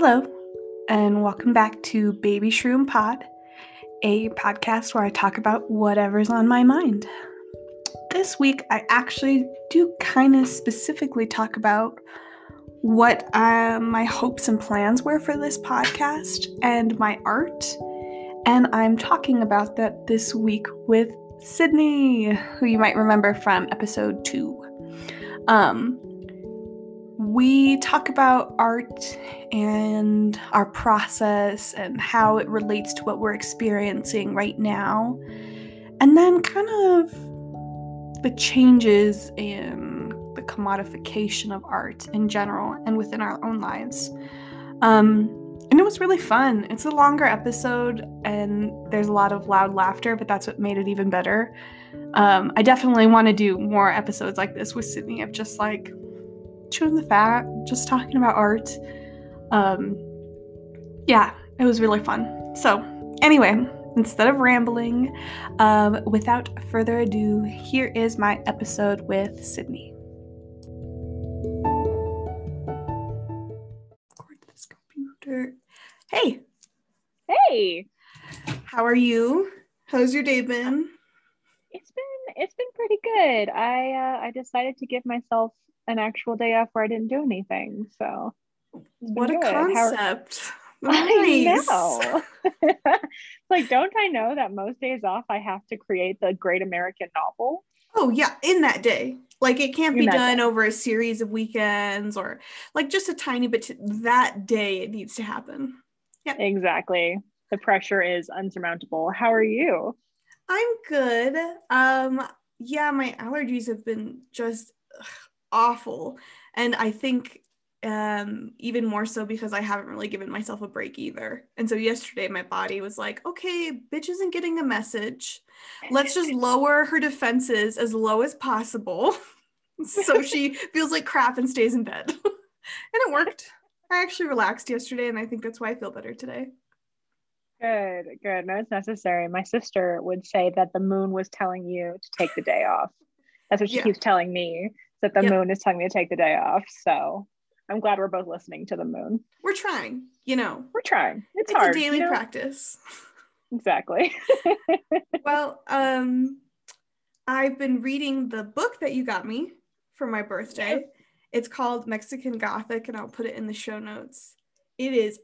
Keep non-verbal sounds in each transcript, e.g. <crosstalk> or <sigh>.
Hello, and welcome back to Baby Shroom Pod, a podcast where I talk about whatever's on my mind. This week, I actually do kind of specifically talk about what uh, my hopes and plans were for this podcast and my art. And I'm talking about that this week with Sydney, who you might remember from episode two. Um, we talk about art and our process and how it relates to what we're experiencing right now. And then kind of the changes in the commodification of art in general and within our own lives. Um, and it was really fun. It's a longer episode and there's a lot of loud laughter, but that's what made it even better. Um, I definitely want to do more episodes like this with Sydney of just like chewing the fat, just talking about art. Um, yeah, it was really fun. So, anyway, instead of rambling, um, without further ado, here is my episode with Sydney. this computer. Hey. Hey. How are you? How's your day been? It's been it's been pretty good. I uh, I decided to give myself an actual day off where I didn't do anything. So what a concept. <laughs> How- Nice. I know. <laughs> like, don't I know that most days off I have to create the great American novel? Oh, yeah, in that day. Like, it can't in be done day. over a series of weekends or like just a tiny bit. T- that day, it needs to happen. Yeah. Exactly. The pressure is unsurmountable. How are you? I'm good. Um, yeah, my allergies have been just ugh, awful. And I think um even more so because I haven't really given myself a break either. And so yesterday my body was like, okay, bitch isn't getting a message. Let's just <laughs> lower her defenses as low as possible. <laughs> so she <laughs> feels like crap and stays in bed. and it worked. I actually relaxed yesterday and I think that's why I feel better today. Good, good. No, it's necessary. My sister would say that the moon was telling you to take the day off. That's what she yeah. keeps telling me, that the yep. moon is telling me to take the day off. So I'm glad we're both listening to the moon. We're trying, you know. We're trying. It's, it's hard. a daily you know? practice. <laughs> Exactly. <laughs> well, um, I've been reading the book that you got me for my birthday. It's called Mexican Gothic, and I'll put it in the show notes. It is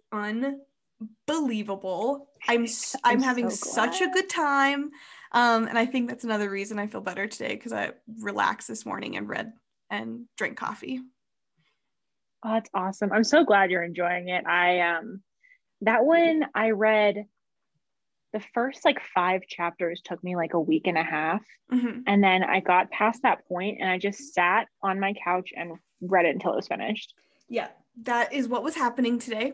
unbelievable. I'm I'm, I'm having so such a good time. Um, and I think that's another reason I feel better today because I relaxed this morning and read and drink coffee. Oh, that's awesome. I'm so glad you're enjoying it. I um that one I read the first like five chapters took me like a week and a half. Mm-hmm. And then I got past that point and I just sat on my couch and read it until it was finished. Yeah, that is what was happening today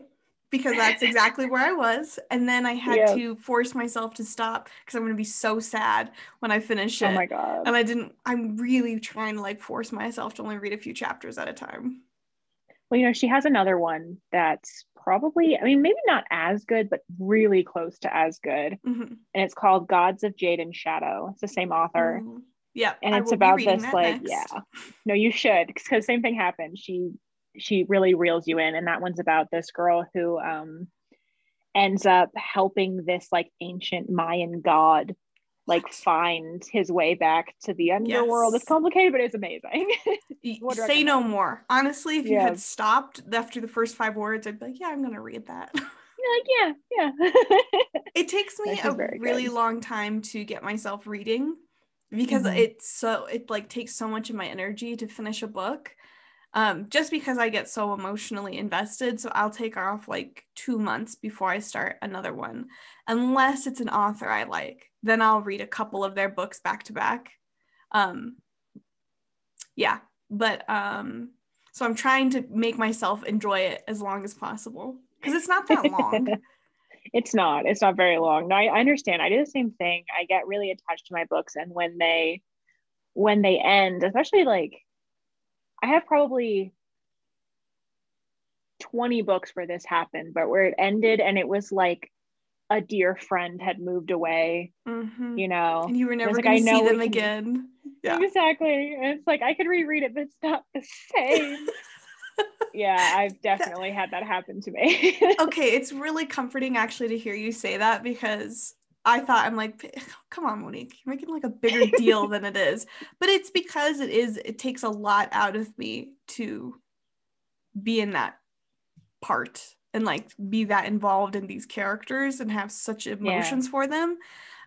because that's exactly where I was. And then I had yeah. to force myself to stop because I'm going to be so sad when I finish it. Oh my God. And I didn't, I'm really trying to like force myself to only read a few chapters at a time. Well, you know, she has another one that's probably, I mean, maybe not as good, but really close to as good. Mm-hmm. And it's called Gods of Jade and Shadow. It's the same author. Mm-hmm. Yeah. And it's about this, like, next. yeah. No, you should, because the same thing happened. She she really reels you in. And that one's about this girl who um ends up helping this like ancient Mayan god like find his way back to the underworld. Yes. It's complicated, but it's amazing. <laughs> Say no more. Honestly, if you yeah. had stopped after the first five words, I'd be like, yeah, I'm gonna read that. <laughs> You're like, yeah, yeah. <laughs> it takes me a really good. long time to get myself reading because mm-hmm. it's so it like takes so much of my energy to finish a book. Um, just because I get so emotionally invested. So I'll take off like two months before I start another one, unless it's an author I like then I'll read a couple of their books back to back. Um, yeah, but um, so I'm trying to make myself enjoy it as long as possible because it's not that long. <laughs> it's not. It's not very long. No, I, I understand. I do the same thing. I get really attached to my books, and when they when they end, especially like I have probably 20 books where this happened, but where it ended and it was like a dear friend had moved away, mm-hmm. you know, and you were never going to see them again. Yeah. Exactly. And it's like I could reread it, but it's not the same. <laughs> yeah, I've definitely had that happen to me. <laughs> okay, it's really comforting actually to hear you say that because I thought I'm like, <sighs> come on, Monique, you're making like a bigger deal than it is. <laughs> But it's because it is, it takes a lot out of me to be in that part and like be that involved in these characters and have such emotions yeah. for them.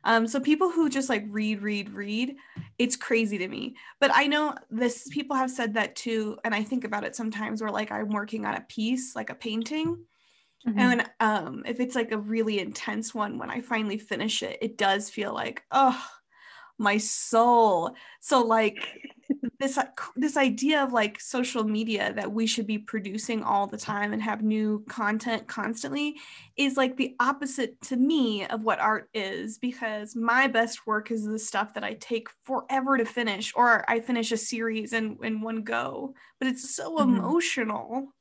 Um, so people who just like read, read, read, it's crazy to me. But I know this people have said that too, and I think about it sometimes where like I'm working on a piece, like a painting. Mm-hmm. And um, if it's like a really intense one, when I finally finish it, it does feel like, oh, my soul. So like this uh, this idea of like social media that we should be producing all the time and have new content constantly is like the opposite to me of what art is because my best work is the stuff that I take forever to finish or I finish a series in in one go but it's so mm-hmm. emotional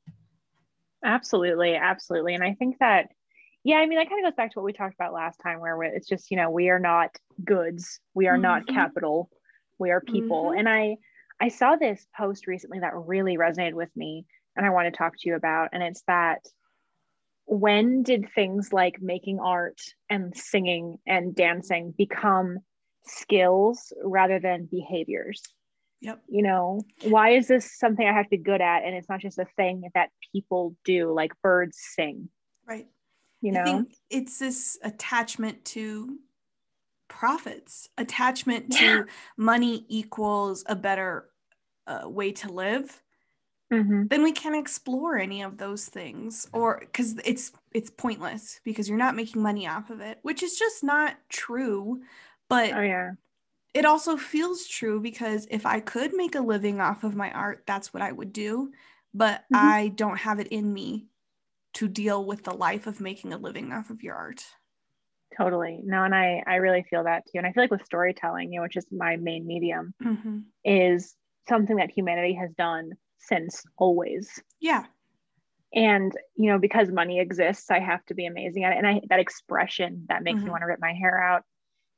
absolutely absolutely and I think that yeah i mean that kind of goes back to what we talked about last time where it's just you know we are not goods we are mm-hmm. not capital we are people mm-hmm. and i i saw this post recently that really resonated with me and i want to talk to you about and it's that when did things like making art and singing and dancing become skills rather than behaviors Yep. You know, why is this something I have to be good at? And it's not just a thing that people do, like birds sing. Right you know it's this attachment to profits attachment to yeah. money equals a better uh, way to live mm-hmm. then we can't explore any of those things or because it's it's pointless because you're not making money off of it which is just not true but oh yeah it also feels true because if i could make a living off of my art that's what i would do but mm-hmm. i don't have it in me to deal with the life of making a living off of your art totally no and i i really feel that too and i feel like with storytelling you know which is my main medium mm-hmm. is something that humanity has done since always yeah and you know because money exists i have to be amazing at it and i that expression that makes mm-hmm. me want to rip my hair out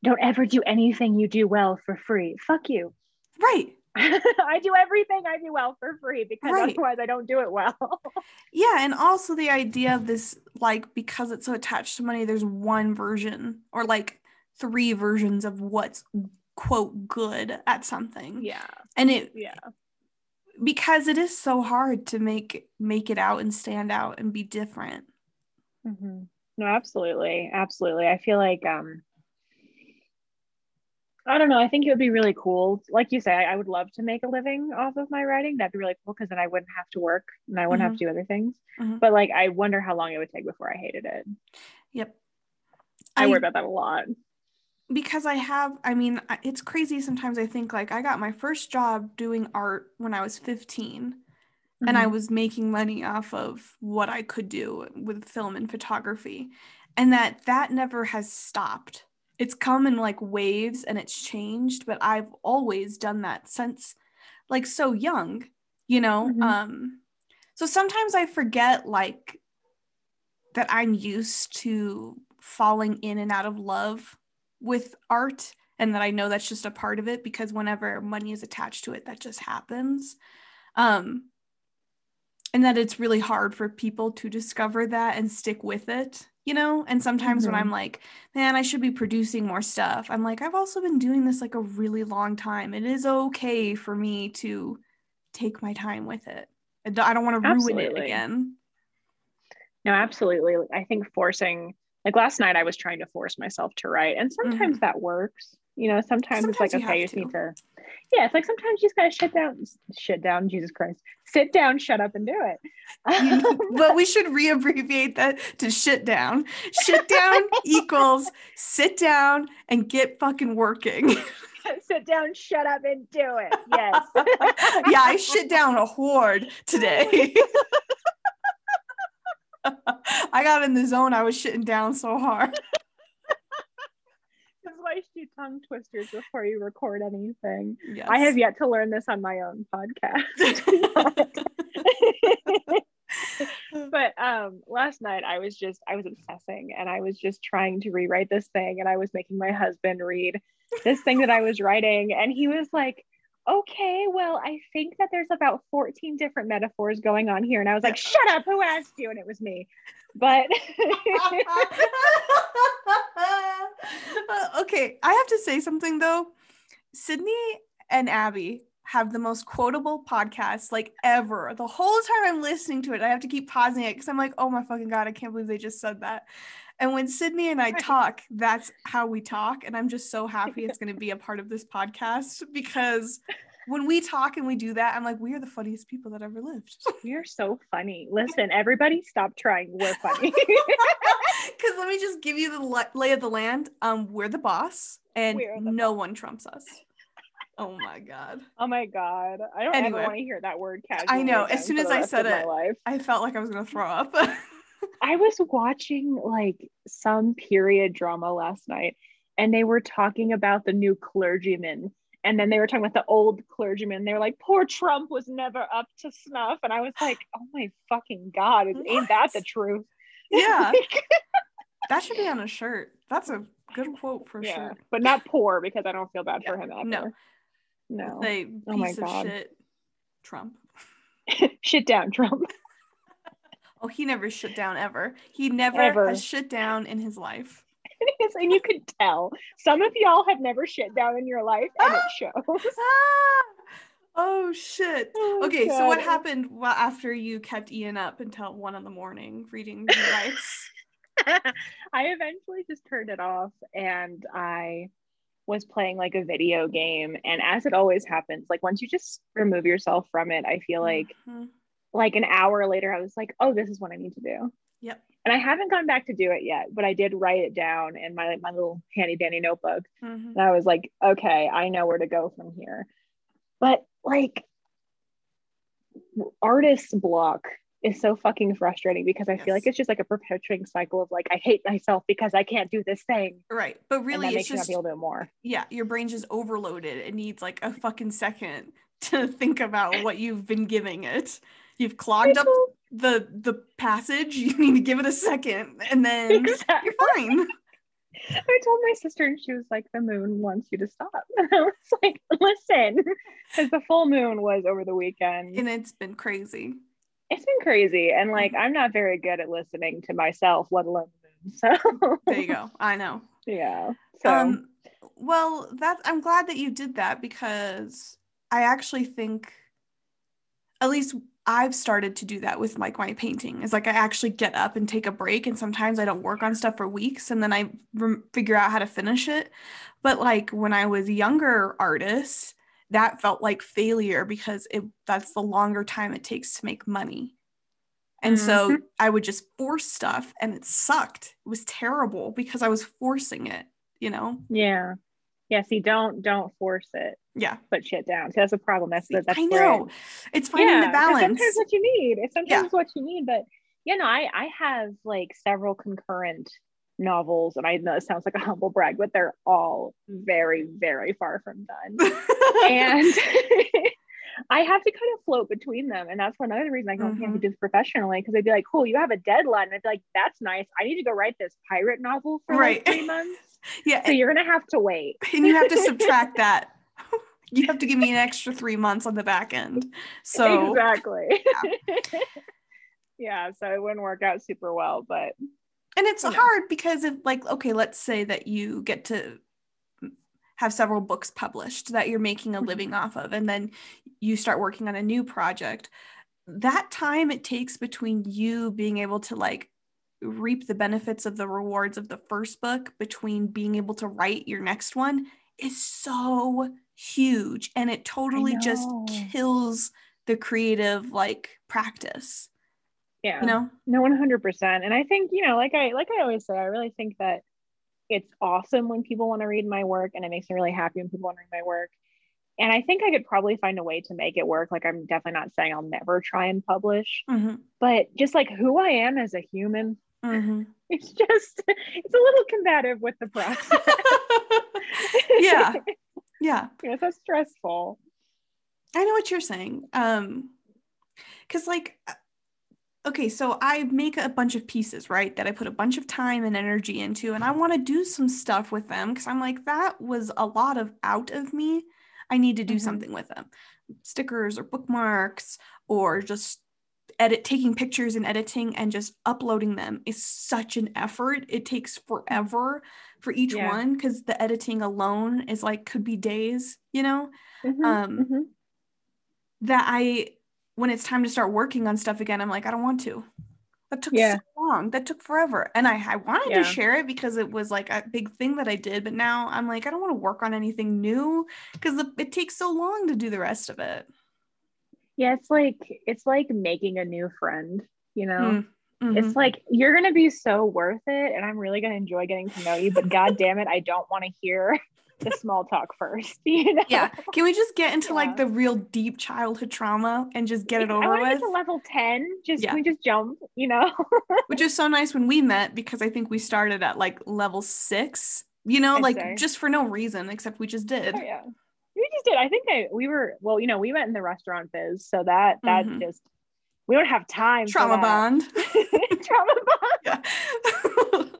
don't ever do anything you do well for free fuck you right <laughs> I do everything I do well for free because right. otherwise I don't do it well. <laughs> yeah, and also the idea of this like because it's so attached to money, there's one version or like three versions of what's quote good at something. Yeah. And it yeah. Because it is so hard to make make it out and stand out and be different. Mm-hmm. No, absolutely, absolutely. I feel like um I don't know. I think it would be really cool. Like you say, I, I would love to make a living off of my writing. That'd be really cool because then I wouldn't have to work and I wouldn't mm-hmm. have to do other things. Mm-hmm. But like, I wonder how long it would take before I hated it. Yep. I, I worry about that a lot. Because I have, I mean, it's crazy sometimes I think like I got my first job doing art when I was 15 mm-hmm. and I mm-hmm. was making money off of what I could do with film and photography. And that that never has stopped it's come in like waves and it's changed but i've always done that since like so young you know? Mm-hmm. um so sometimes i forget like that i'm used to falling in and out of love with art and that i know that's just a part of it because whenever money is attached to it that just happens. Um and that it's really hard for people to discover that and stick with it you know? And sometimes mm-hmm. when i'm like man i should be producing more stuff i'm like i've also been doing this like a really long time. It is okay for me to take my time with it. I don't want to ruin it again. No absolutely. I think forcing like last night i was trying to force myself to write and sometimes mm-hmm. that works you know sometimes, sometimes it's like okay you just need to. yeah it's like sometimes you just gotta shut down shut down jesus christ sit down shut up and do it. <laughs> But we should re-abbreviate that to shit down. Shit down <laughs> equals sit down and get fucking working. <laughs> Sit down shut up and do it. Yes. Yeah i shit down a horde today. I got in the zone. I was shitting down so hard why do tongue twisters before you record anything. Yes. I have yet to learn this on my own podcast. <laughs> but um last night I was just I was obsessing and I was just trying to rewrite this thing and I was making my husband read this thing that I was writing and he was like okay, well, I think that there's about 14 different metaphors going on here. And I was like, shut up, who asked you? And it was me. But <laughs> okay, I have to say something though. Sydney and Abby have the most quotable podcast like ever. The whole time I'm listening to it, I have to keep pausing it because I'm like, oh my fucking god, I can't believe they just said that. And when Sydney and I talk, that's how we talk. And I'm just so happy <laughs> it's going to be a part of this podcast because when we talk and we do that, I'm like, we are the funniest people that ever lived. <laughs> We are so funny. <laughs> Listen, everybody stop trying. We're funny. Because let me just give you the lay of the land. Um, we're the boss and the no boss. one trumps us. Oh my god. Oh my god. I don't anyway, ever want to hear that word casually. I know. As soon as I said it, I felt like I was gonna throw up. I was watching like some period drama last night and they were talking about the new clergyman. And then they were talking about the old clergyman. They were like, poor Trump was never up to snuff. And I was like, <sighs> oh my fucking God, what? ain't that the truth? Yeah. <laughs> that should be on a shirt. That's a good <laughs> quote for yeah, sure. But not poor because I don't feel bad yeah, for him. No. No. They oh my God. shit. Trump. <laughs> shit down, Trump. Oh, he never shut down ever. He never ever. has shut down in his life. <laughs> and you could tell. Some of y'all have never shut down in your life, and it <laughs> shows. oh shit. Oh, okay, God. so what happened after you kept Ian up until one in the morning reading rights? <laughs> I eventually just turned it off, and I was playing like a video game. And as it always happens, like once you just remove yourself from it, I feel like. Mm-hmm like an hour later, I was like, oh, this is what I need to do. Yep. And I haven't gone back to do it yet, but I did write it down in my my little handy dandy notebook. Mm-hmm. And I was like, okay, I know where to go from here. But like artist block is so fucking frustrating because I yes. feel like it's just like a perpetuating cycle of like I hate myself because I can't do this thing. Right. But really it's just a little bit more. Yeah, your brain just overloaded. It needs like a fucking second <laughs> to think about what you've been giving it you've clogged up <laughs> the the passage you need to give it a second and then exactly. you're fine <laughs> I told my sister, and she was like, "The moon wants you to stop." And <laughs> I was like, "Listen," because the full moon was over the weekend, and it's been crazy. It's been crazy, and like I'm not very good at listening to myself, let alone the moon. So there you go. I know. Yeah. So. Um. Well, that's. I'm glad that you did that because I actually think, at least I've started to do that with like my painting. Is like I actually get up and take a break, and sometimes I don't work on stuff for weeks, and then I re- figure out how to finish it. But like when I was a younger artist, that felt like failure because it that's the longer time it takes to make money. And mm-hmm. so I would just force stuff, and it sucked. It was terrible because I was forcing it. You know? Yeah. Yeah. See, don't don't force it yeah put shit down so that's a problem that's the that's i know it's finding yeah, the balance sometimes what you need it's sometimes yeah. what you need but you know i i have like several concurrent novels and i know it sounds like a humble brag but they're all very very far from done <laughs> and <laughs> I have to kind of float between them. And that's another reason I mm-hmm. can't do this professionally because I'd be like, cool, you have a deadline. And I'd be like, that's nice. I need to go write this pirate novel for right. like three months. Yeah. So you're going to have to wait. And you have to subtract <laughs> that you have to give me an extra three months on the back end. So exactly. Yeah. <laughs> yeah, so it wouldn't work out super well, but and it's hard know. because if like okay, let's say that you get to have several books published that you're making a mm-hmm. living off of and then you start working on a new project that time it takes between you being able to like reap the benefits of the rewards of the first book between being able to write your next one is so huge and it totally just kills the creative like practice yeah. you know? No 100% and i think you know like i like i always say i really think that it's awesome when people want to read my work and it makes me really happy when people want to read my work. And i think i could probably find a way to make it work. Like i'm definitely not saying i'll never try and publish mm-hmm. but just like who i am as a human mm-hmm. <laughs> it's just it's a little combative with the process <laughs> yeah yeah. <laughs> Yeah, so stressful. I know what you're saying. Um, because like uh, okay, so I make a bunch of pieces, right? That I put a bunch of time and energy into, and I want to do some stuff with them because I'm like, that was a lot of out of me. I need to do mm-hmm. something with them. Stickers or bookmarks or just edit taking pictures and editing and just uploading them is such an effort. It takes forever for each yeah. one because the editing alone is like could be days, you know? Mm-hmm. Um mm-hmm. that I when it's time to start working on stuff again, I'm like, I don't want to. That took yeah. so long. That took forever. And I, I wanted yeah. to share it because it was like a big thing that I did. But now I'm like, I don't want to work on anything new because it takes so long to do the rest of it. Yeah, it's like it's like making a new friend, you know? Mm-hmm. It's like you're gonna be so worth it, and I'm really gonna enjoy getting to know you, but <laughs> god damn it, I don't want to hear <laughs> the small talk first. <laughs> You know? Yeah. Can we just get into yeah. like the real deep childhood trauma and just get it over I with? Get to level 10. Just yeah. we just jump, you know? Which is so nice when we met because I think we started at like level six, you know, I'd like say. just for no reason except we just did. Oh, yeah. We just did. I think I we were well, you know, we went in the restaurant biz, so that that mm-hmm. just we don't have time. <laughs> Trauma bond. Trauma <laughs> bond.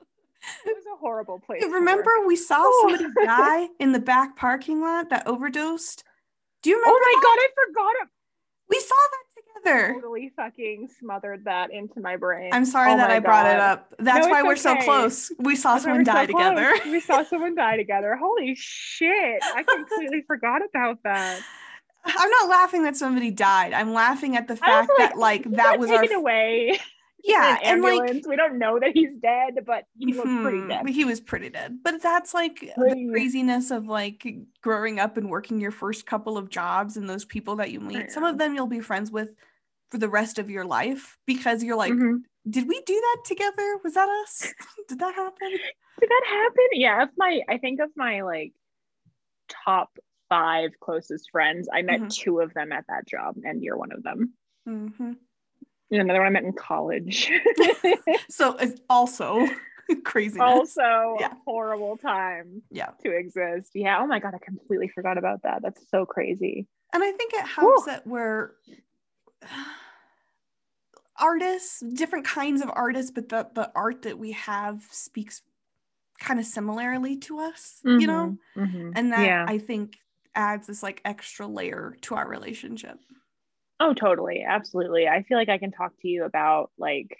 It was a horrible place. Remember, we saw oh. somebody <laughs> die in the back parking lot that overdosed. Do you remember? Oh my that? god, I forgot it. We saw that together. Totally fucking smothered that into my brain. I'm sorry oh that I brought it up. That's no, why we're okay. so close. We saw That's someone die so together. we saw <laughs> someone die together. Holy shit! I completely forgot about that. I'm not laughing that somebody died. I'm laughing at the fact like, that like that was taken our away yeah and like we don't know that he's dead but he was hmm pretty dead he was pretty dead but that's like the craziness of like growing up and working your first couple of jobs and those people that you meet some of them you'll be friends with for the rest of your life because you're like mm-hmm. did we do that together was that us <laughs> did that happen did that happen yeah of my i think of my like top five closest friends i met mm-hmm. two of them at that job and you're one of them mm-hmm another one I met in college. <laughs> so it's also <laughs> crazy. Also yeah. horrible time yeah. to exist. Yeah. Oh my God, I completely forgot about that. That's so crazy. And I think it helps Whew. that we're artists, different kinds of artists, but the, the art that we have speaks kind of similarly to us, mm-hmm. you know? Mm-hmm. And that yeah. I think adds this like extra layer to our relationship. Oh, totally. Absolutely. I feel like I can talk to you about like,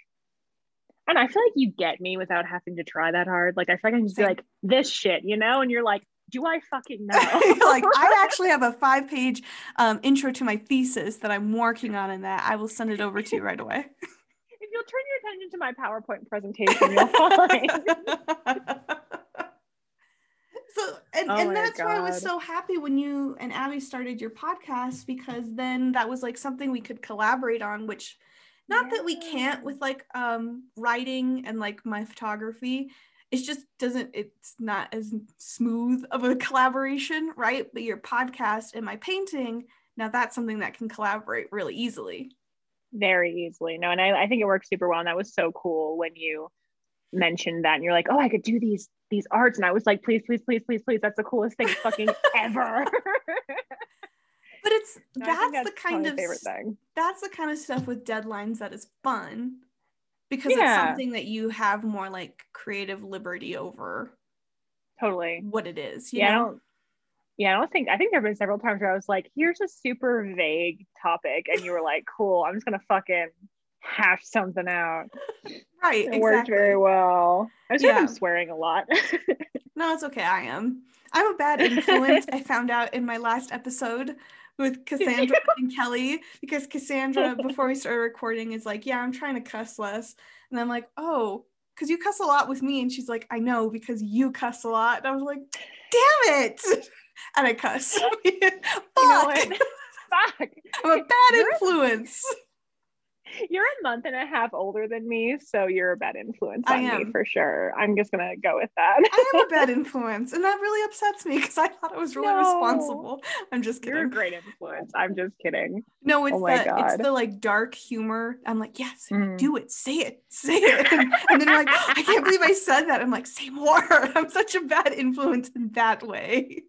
and I feel like you get me without having to try that hard. Like, I feel like I can just be like, this shit, you know? And you're like, do I fucking <laughs> know? like, I <laughs> actually have a five page um, intro to my thesis that I'm working on, and that I will send it over to you right away. if you'll turn your attention to my PowerPoint presentation, you'll <laughs> find so and, oh and that's God. why I was so happy when you and Abby started your podcast because then that was like something we could collaborate on, which not yeah. that we can't with like um writing and like my photography. It just doesn't it's not as smooth of a collaboration, right? But your podcast and my painting, now that's something that can collaborate really easily. Very easily. No, and I, I think it works super well. And that was so cool when you mentioned that and you're like, oh, I could do these these arts. And I was like, please, please, please, please, please. That's the coolest thing fucking <laughs> ever. but it's <laughs> no, that's, that's, the kind of favorite thing. That's the kind of stuff with deadlines that is fun because yeah. it's something that you have more like creative liberty over. Totally. What it is. yeah. Know? I don't, yeah, I don't think I think there have been several times where I was like, here's a super vague topic, and you were like, <laughs> cool, I'm just gonna fucking hash something out. Right. It exactly. worked very well. I was yeah. swearing a lot. <laughs> no, it's okay. I am. I'm a bad influence. I found out in my last episode with Cassandra <laughs> and Kelly because Cassandra, before we started recording, is like, Yeah, I'm trying to cuss less. And I'm like, Oh, because you cuss a lot with me. And she's like, I know because you cuss a lot. And I was like, Damn it. <laughs> And I cuss. Fuck. <laughs> You know Fuck. I'm a bad influence you're a month and a half older than me, so you're a bad influence on me for sure. I'm just gonna go with that. I am a <laughs> bad influence, and that really upsets me because I thought I was really no. responsible. I'm just kidding. You're a great influence. I'm just kidding. No, it's oh the God. it's the like dark humor. I'm like, yes, mm. do it, say it, say it, and, <laughs> and then like, I can't believe I said that. I'm like, say more. <laughs> I'm such a bad influence in that way.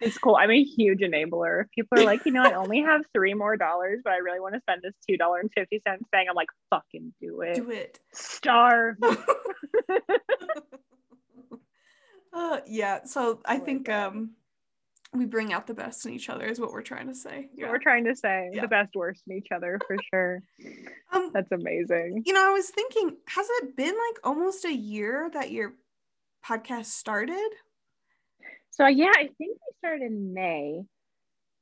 It's cool. I'm a huge enabler. People are like, you know, I only have three more dollars, but I really want to spend this two dollar and fifty cents thing. I'm like, fucking do it. Do it. Starve. <laughs> <laughs> uh, yeah. So I oh think um we bring out the best in each other is what we're trying to say. Yeah. we're trying to say yeah. the best worst in each other for sure. um, That's amazing. You know, I was thinking, has it been like almost a year that your podcast started? So yeah, I think we started in May.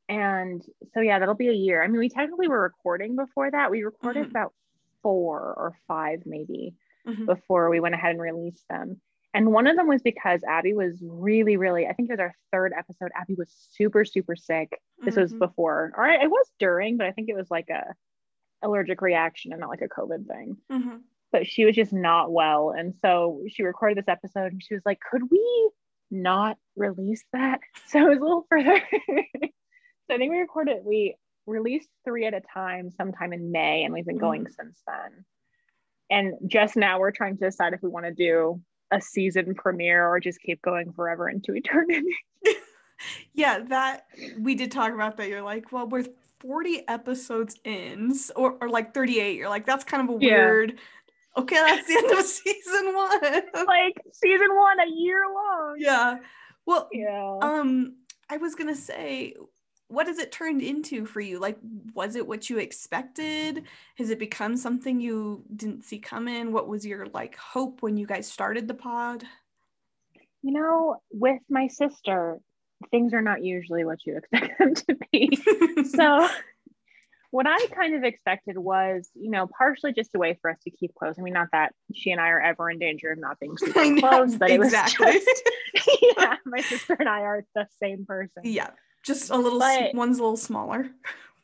And so yeah, that'll be a year. I mean, we technically were recording before that. We recorded mm-hmm. about four or five maybe mm-hmm. before we went ahead and released them. And one of them was because Abby was really, really, I think it was our third episode. Abby was super, super sick. This mm-hmm. was before, or it was during, but I think it was like a allergic reaction and not like a COVID thing. Mm-hmm. But she was just not well. And so she recorded this episode and she was like, could we not release that? <laughs> So it was a little further. <laughs> so I think we recorded, we released three at a time sometime in May, and we've been going mm-hmm. since then. And just now we're trying to decide if we want to do a season premiere or just keep going forever into <laughs> eternity. yeah, that we did talk about that. You're like, well, we're 40 episodes in, or, or like 38. You're like, that's kind of a weird. Okay, that's the end of season one. <laughs> like season one, a year long. Yeah. Well, yeah. Um, I was gonna say what has it turned into for you? Like, was it what you expected? Has it become something you didn't see coming? What was your like hope when you guys started the pod? You know, with my sister, things are not usually what you expect <laughs> them to be. <laughs> so, what I kind of expected was, you know, partially just a way for us to keep close. I mean, not that she and I are ever in danger of not being <laughs> super know, close, but exactly. it was just, <laughs> yeah, my sister and I are the same person. Yeah just a little but one's a little smaller. One's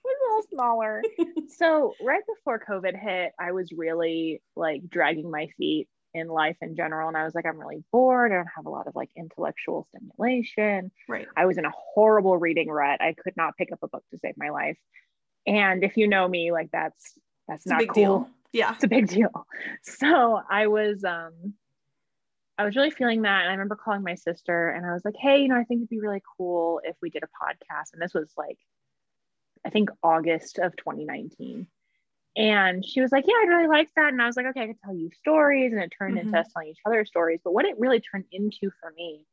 a little smaller. <laughs> So right before covid hit i was really like dragging my feet in life in general and i was like i'm really bored. I don't have a lot of like intellectual stimulation. Right. I was in a horrible reading rut. I could not pick up a book to save my life and if you know me like that's that's it's not cool deal. yeah it's a big deal <laughs> so i was um I was really feeling that. And I remember calling my sister and I was like, hey, you know, I think it'd be really cool if we did a podcast. And this was like, I think August of 2019. And she was like, yeah, I really like that. And I was like, okay, I could tell you stories. And it turned mm-hmm. into us telling each other stories. But what it really turned into for me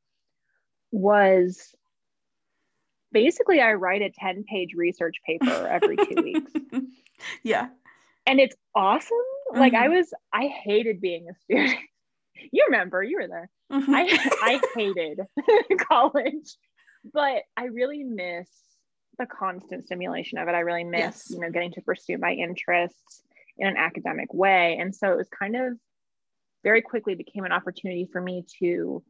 was basically I write a 10 page research paper every two weeks. <laughs> Yeah. And it's awesome. Mm-hmm. Like I mm-hmm. was, I hated being a student <laughs> you remember you were there mm-hmm. i i <laughs> hated college but i really miss the constant stimulation of it i really miss yes. you know getting to pursue my interests in an academic way and so it was kind of very quickly became an opportunity for me to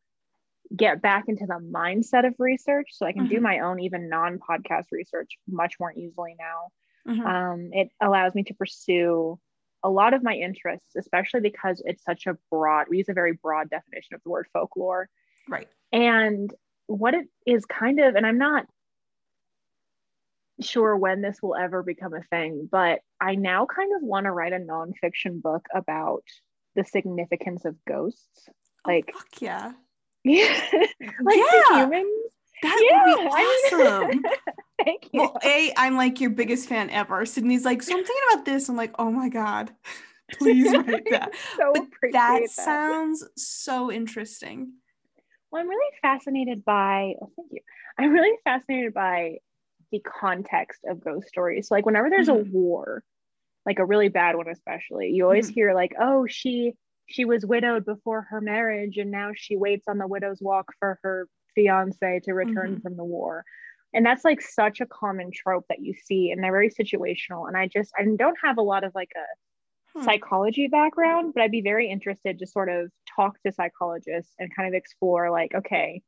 get back into the mindset of research so i can mm-hmm. do my own even non-podcast research much more easily now mm-hmm. um, it allows me to pursue a lot of my interests, especially because it's such a broad, we use a very broad definition of the word folklore. Right. And what it is kind of, and I'm not sure when this will ever become a thing, but I now kind of want to write a nonfiction book about the significance of ghosts. Oh, like, fuck yeah. Yeah. <laughs> like yeah. humans. That yeah, would be awesome. <laughs> Thank you. Well, A, I'm like your biggest fan ever. Sydney's like, so I'm thinking about this. I'm like, oh my God, <laughs> please write that. so but that, that sounds so interesting. Well, I'm really fascinated by, oh, thank you. I'm really fascinated by the context of ghost stories. So, like, whenever there's mm-hmm. a war, like a really bad one, especially, you always mm-hmm. hear, like, oh, she she was widowed before her marriage and now she waits on the widow's walk for her fiance to return mm-hmm. from the war and that's like such a common trope that you see and they're very situational and i just i don't have a lot of like a hmm. psychology background but i'd be very interested to sort of talk to psychologists and kind of explore like okay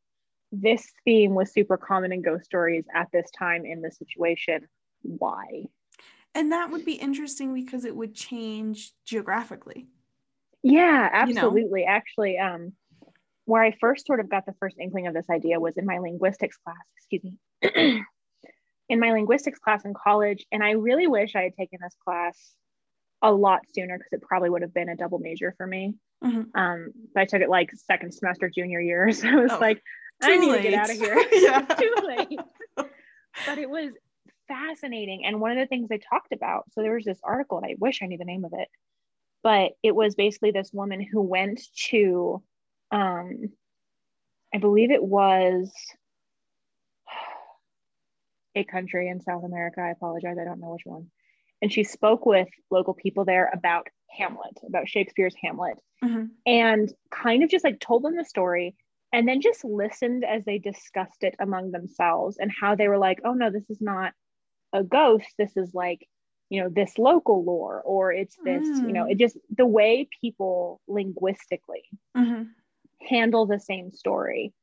this theme was super common in ghost stories at this time in this situation why and that would be interesting because it would change geographically yeah absolutely you know? actually um where I first sort of got the first inkling of this idea was in my linguistics class, excuse me, <clears throat> in my linguistics class in college. And I really wish I had taken this class a lot sooner because it probably would have been a double major for me. Mm-hmm. Um, but I took it like second semester junior year. <laughs> So I was oh, like, I need late. to get out of here. <laughs> <laughs> too late. but it was fascinating. And one of the things they talked about, so there was this article, and I wish I knew the name of it, but it was basically this woman who went to um, I believe it was a country in South America. I apologize, I don't know which one. And she spoke with local people there about Hamlet, about Shakespeare's Hamlet, mm-hmm. and kind of just like told them the story and then just listened as they discussed it among themselves and how they were like, oh no, this is not a ghost. This is like, you know, this local lore, or it's this, mm. you know, mm. it just the way people linguistically mm-hmm. handle the same story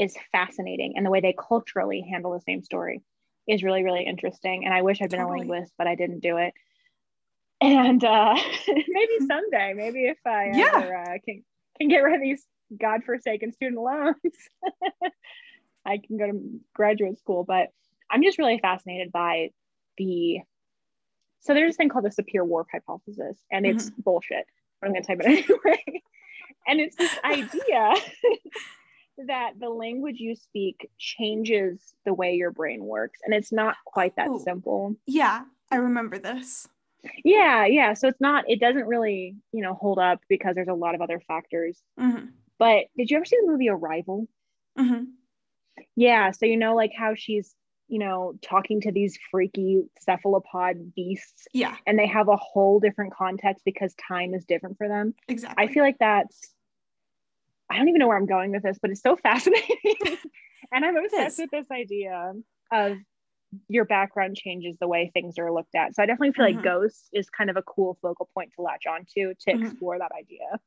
is fascinating. And the way they culturally handle the same story is really, really interesting. And I wish I'd been totally. a linguist, but I didn't do it. <laughs> And uh, <laughs> maybe <laughs> someday, maybe if I yeah. ever uh, can, can get rid of these godforsaken student loans, I can go to graduate school. But I'm just really fascinated by the. So there's this thing called the Sapir-Whorf hypothesis, and it's mm-hmm. bullshit. But I'm going to type it <laughs> anyway. and it's this idea <laughs> that the language you speak changes the way your brain works, and it's not quite that Ooh. simple. Yeah, I remember this. Yeah, yeah. So it's not. It doesn't really, you know, hold up because there's a lot of other factors. Mm-hmm. But did you ever see the movie Arrival? Mm-hmm. Yeah. So you know, like how she's, you know, talking to these freaky cephalopod beasts. Yeah. And they have a whole different context because time is different for them. Exactly. I feel like that's. I don't even know where I'm going with this, but it's so <laughs> fascinating. <laughs> and I'm obsessed with this idea of your background changes the way things are looked at. So I definitely feel mm-hmm. like ghosts is kind of a cool focal point to latch onto to mm-hmm. explore that idea.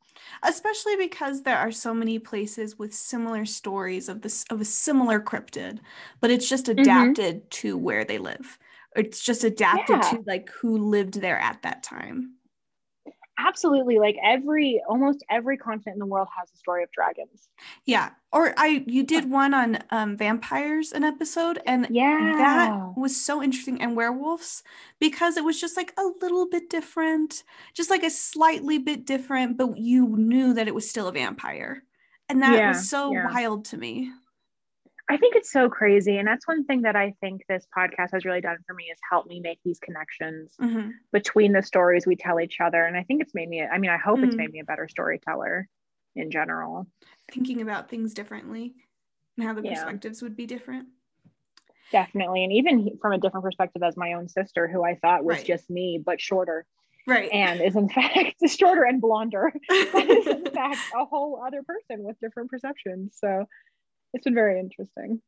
Especially because there are so many places with similar stories of this of a similar cryptid, but it's just mm-hmm. adapted mm-hmm. to where they live. It's just adapted yeah. to like who lived there at that time absolutely like every almost every continent in the world has a story of dragons. Yeah or i you did one on um, vampires an episode and yeah. that was so interesting and werewolves because it was just like a little bit different just like a slightly bit different but you knew that it was still a vampire and that yeah, was so yeah. wild to me I think it's so crazy. And that's one thing that I think this podcast has really done for me is help me make these connections mm-hmm. between the stories we tell each other. And I think it's made me, I mean, I hope mm-hmm. it's made me a better storyteller in general. Thinking about things differently and how the yeah. perspectives would be different. Definitely. And even from a different perspective as my own sister, who I thought was right. just me, but shorter. Right. And is in <laughs> fact <laughs> shorter and blonder, <laughs> but is in fact a whole other person with different perceptions. So it's been very interesting.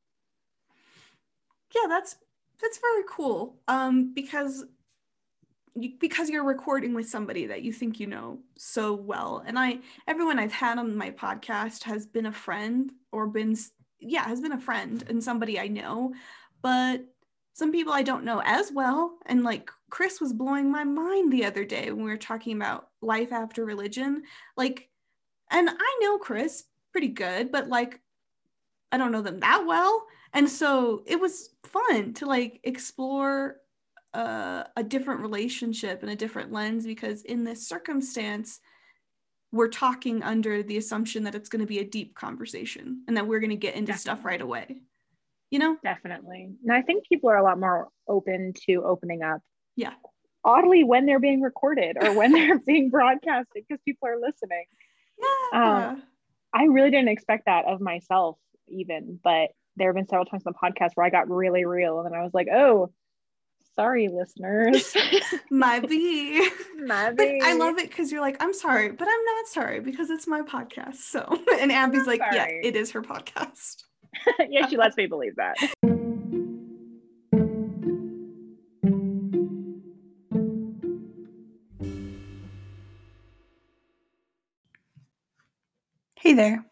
Yeah, that's that's very cool. Um, because you, because you're recording with somebody that you think you know so well, and I everyone I've had on my podcast has been a friend or been yeah has been a friend and somebody I know, but some people I don't know as well. And like Chris was blowing my mind the other day when we were talking about life after religion. Like, and I know Chris pretty good, but like I don't know them that well. And so it was fun to like explore uh, a different relationship and a different lens because in this circumstance, we're talking under the assumption that it's going to be a deep conversation and that we're going to get into Definitely. stuff right away. You know? Definitely. And I think people are a lot more open to opening up. Yeah. Oddly, when they're being recorded or when they're <laughs> being broadcasted because people are listening. Yeah. Um, I really didn't expect that of myself even, but there have been several times on the podcast where I got really real and then I was like, oh, sorry, listeners. <laughs> my B. <laughs> My B. But I love it because you're like, I'm sorry, but I'm not sorry because it's my podcast. So, <laughs> and Abby's like, sorry. yeah, it is her podcast. yeah, she lets me believe that. Hey there.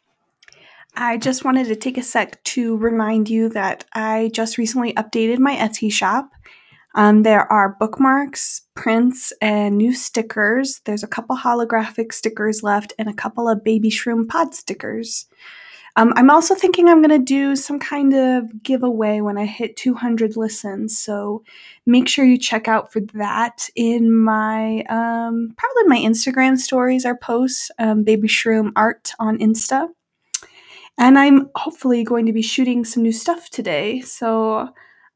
I just wanted to take a sec to remind you that I just recently updated my Etsy shop. Um, there are bookmarks, prints, and new stickers. There's a couple holographic stickers left and a couple of baby shroom pod stickers. Um, I'm also thinking I'm going to do some kind of giveaway when I hit 200 listens. So make sure you check out for that in my, um, probably my Instagram stories or posts, um, Baby Shroom Art on Insta. And I'm hopefully going to be shooting some new stuff today. So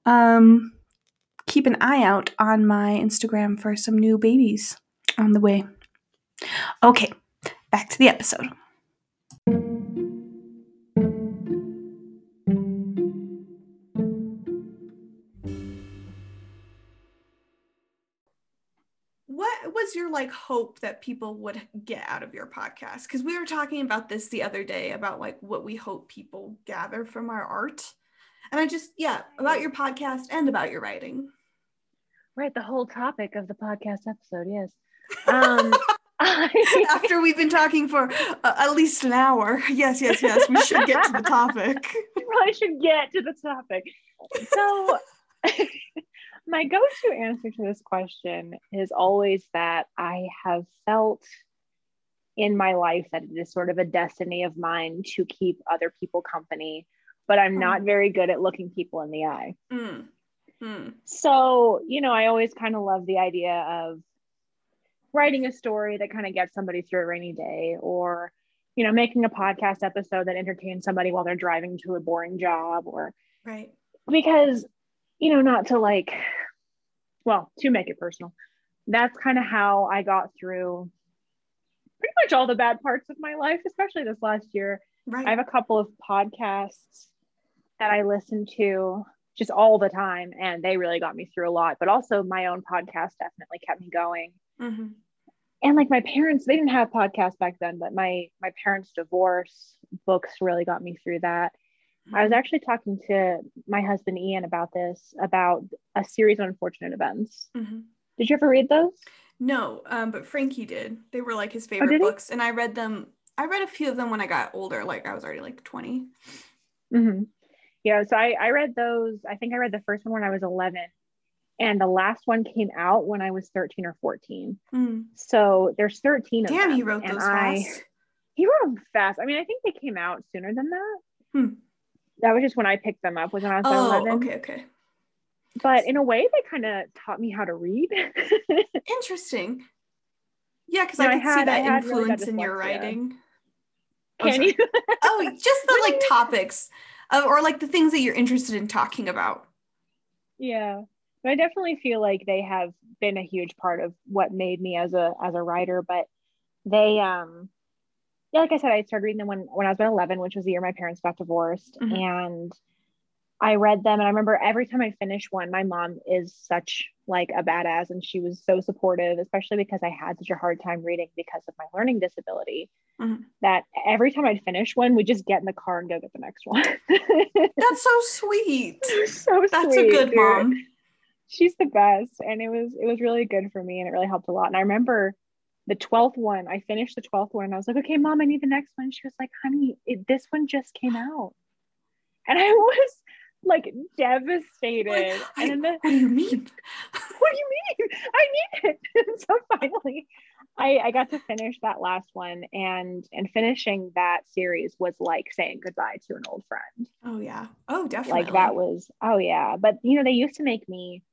um, keep an eye out on my Instagram for some new babies on the way. Okay, back to the episode. Was your like hope that people would get out of your podcast? Because we were talking about this the other day about like what we hope people gather from our art. And I just, yeah, about your podcast and about your writing. Right. The whole topic of the podcast episode. Yes. <laughs> Um, After we've been talking for uh, at least an hour. Yes, yes, yes. We should get to the <laughs> topic. we probably should get to the topic. So, <laughs> my go to answer to this question is always that I have felt in my life that it is sort of a destiny of mine to keep other people company, but I'm not hmm. very good at looking people in the eye. Mm. Mm. So, you know, I always kind of love the idea of writing a story that kind of gets somebody through a rainy day or you know making a podcast episode that entertains somebody while they're driving to a boring job or right because you know not to like well to make it personal that's kind of how i got through pretty much all the bad parts of my life especially this last year right. i have a couple of podcasts that i listen to just all the time and they really got me through a lot but also my own podcast definitely kept me going mm-hmm. and like my parents they didn't have podcasts back then but my my parents divorce books really got me through that. I was actually talking to my husband ian about this about a series of unfortunate events mm-hmm. did you ever read those no um, but frankie did they were like his oh, favorite oh, books and i read them i read a few of them when i got older like i was already like 20 mm-hmm. yeah so I, I read those i think i read the first one when i was 11 and the last one came out when I was 13 or 14. Mm. So there's 13 of Damn, them. he wrote those I, fast. He wrote them fast. I mean, I think they came out sooner than that. Hmm. That was just when I picked them up, was when I was oh, 11. Okay, okay. But in a way, they kind of taught me how to read. <laughs> Interesting. Yeah, because I could see that influence really in your writing. Oh, Can you? <laughs> oh, just the like <laughs> topics, uh, or like the things that you're interested in talking about. Yeah. I definitely feel like they have been a huge part of what made me as a as a writer. But they, um, yeah, like I said, I started reading them when when I was about eleven, which was the year my parents got divorced, mm-hmm. and I read them. And I remember every time I finished one, my mom is such like a badass, and she was so supportive, especially because I had such a hard time reading because of my learning disability. Mm-hmm. That every time I'd finish one, we'd just get in the car and go get the next one. <laughs> That's so sweet. <laughs> so That's sweet, a good dude. mom she's the best and it was it was really good for me and it really helped a lot and i remember the 12th one i finished the 12th one and i was like okay mom i need the next one. She was like honey it, this one just came out. And i <laughs> was like devastated. Like, and then the, what do you mean? <laughs> What do you mean? I need it. <laughs> So finally I, I got to finish that last one and and finishing that series was like saying goodbye to an old friend. Oh yeah. Oh definitely. like that was oh yeah. But you know they used to make me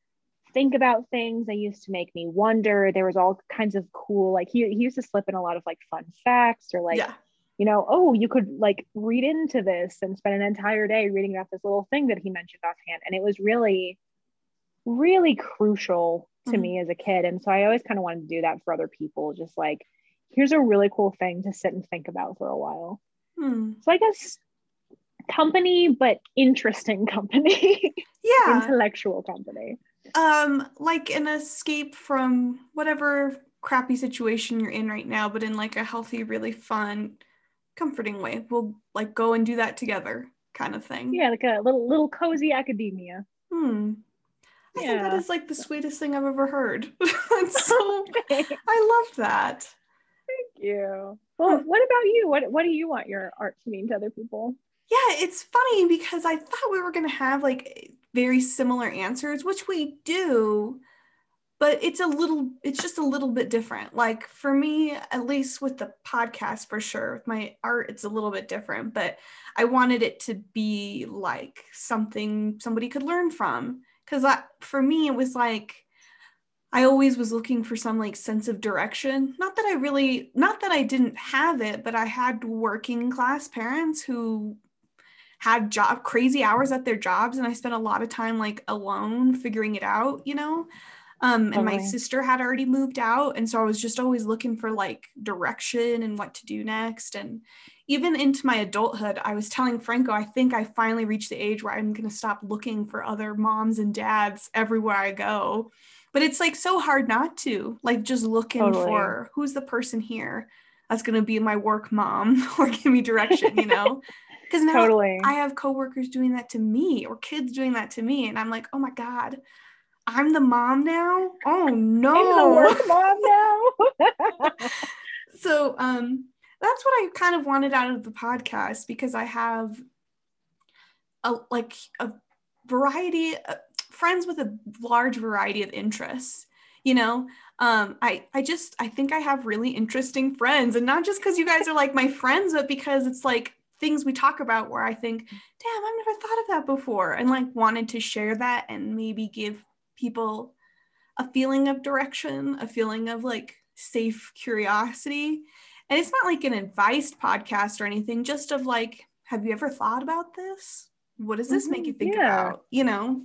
think about things. They used to make me wonder. There was all kinds of cool, like he, he used to slip in a lot of like fun facts or like, yeah. you know, oh, you could like read into this and spend an entire day reading about this little thing that he mentioned offhand. And it was really, really crucial to mm-hmm. me as a kid. And so I always kind of wanted to do that for other people, just like, here's a really cool thing to sit and think about for a while. Hmm. So I guess company, but interesting company. <laughs> Yeah. Intellectual company um like an escape from whatever crappy situation you're in right now but in like a healthy really fun comforting way we'll like go and do that together kind of thing yeah like a little little cozy academia hmm I yeah. think that is like the sweetest thing I've ever heard. <laughs> so okay. <laughs> <laughs> I love that. Thank you. Well, what about you? What what do you want your art to mean to other people? Yeah, it's funny because I thought we were gonna have like very similar answers, which we do, but it's a little, it's just a little bit different. Like for me, at least with the podcast for sure, with my art, it's a little bit different, but I wanted it to be like something somebody could learn from. Cause for me, it was like, I always was looking for some like sense of direction. Not that I really, not that I didn't have it, but I had working class parents who had job crazy hours at their jobs and I spent a lot of time like alone figuring it out, you know. Um, and my sister had already moved out. And so I was just always looking for like direction and what to do next. And even into my adulthood, I was telling Franco, I think I finally reached the age where I'm going to stop looking for other moms and dads everywhere I go. But it's like so hard not to, like just looking totally. for who's the person here that's going to be my work mom <laughs> or give me direction, you know? Because now totally. I have coworkers doing that to me or kids doing that to me. And I'm like, oh my God, I'm the mom now? Oh no. I'm the work mom now. <laughs> so um that's what I kind of wanted out of the podcast because I have a like a variety uh, friends with a large variety of interests you know um i i just i think i have really interesting friends and not just because you guys are like my friends but because it's like things we talk about where i think damn i've never thought of that before and like wanted to share that and maybe give people a feeling of direction a feeling of like safe curiosity and it's not like an advice podcast or anything, just of like, have you ever thought about this? What does this mm-hmm, make you think yeah. about? You know?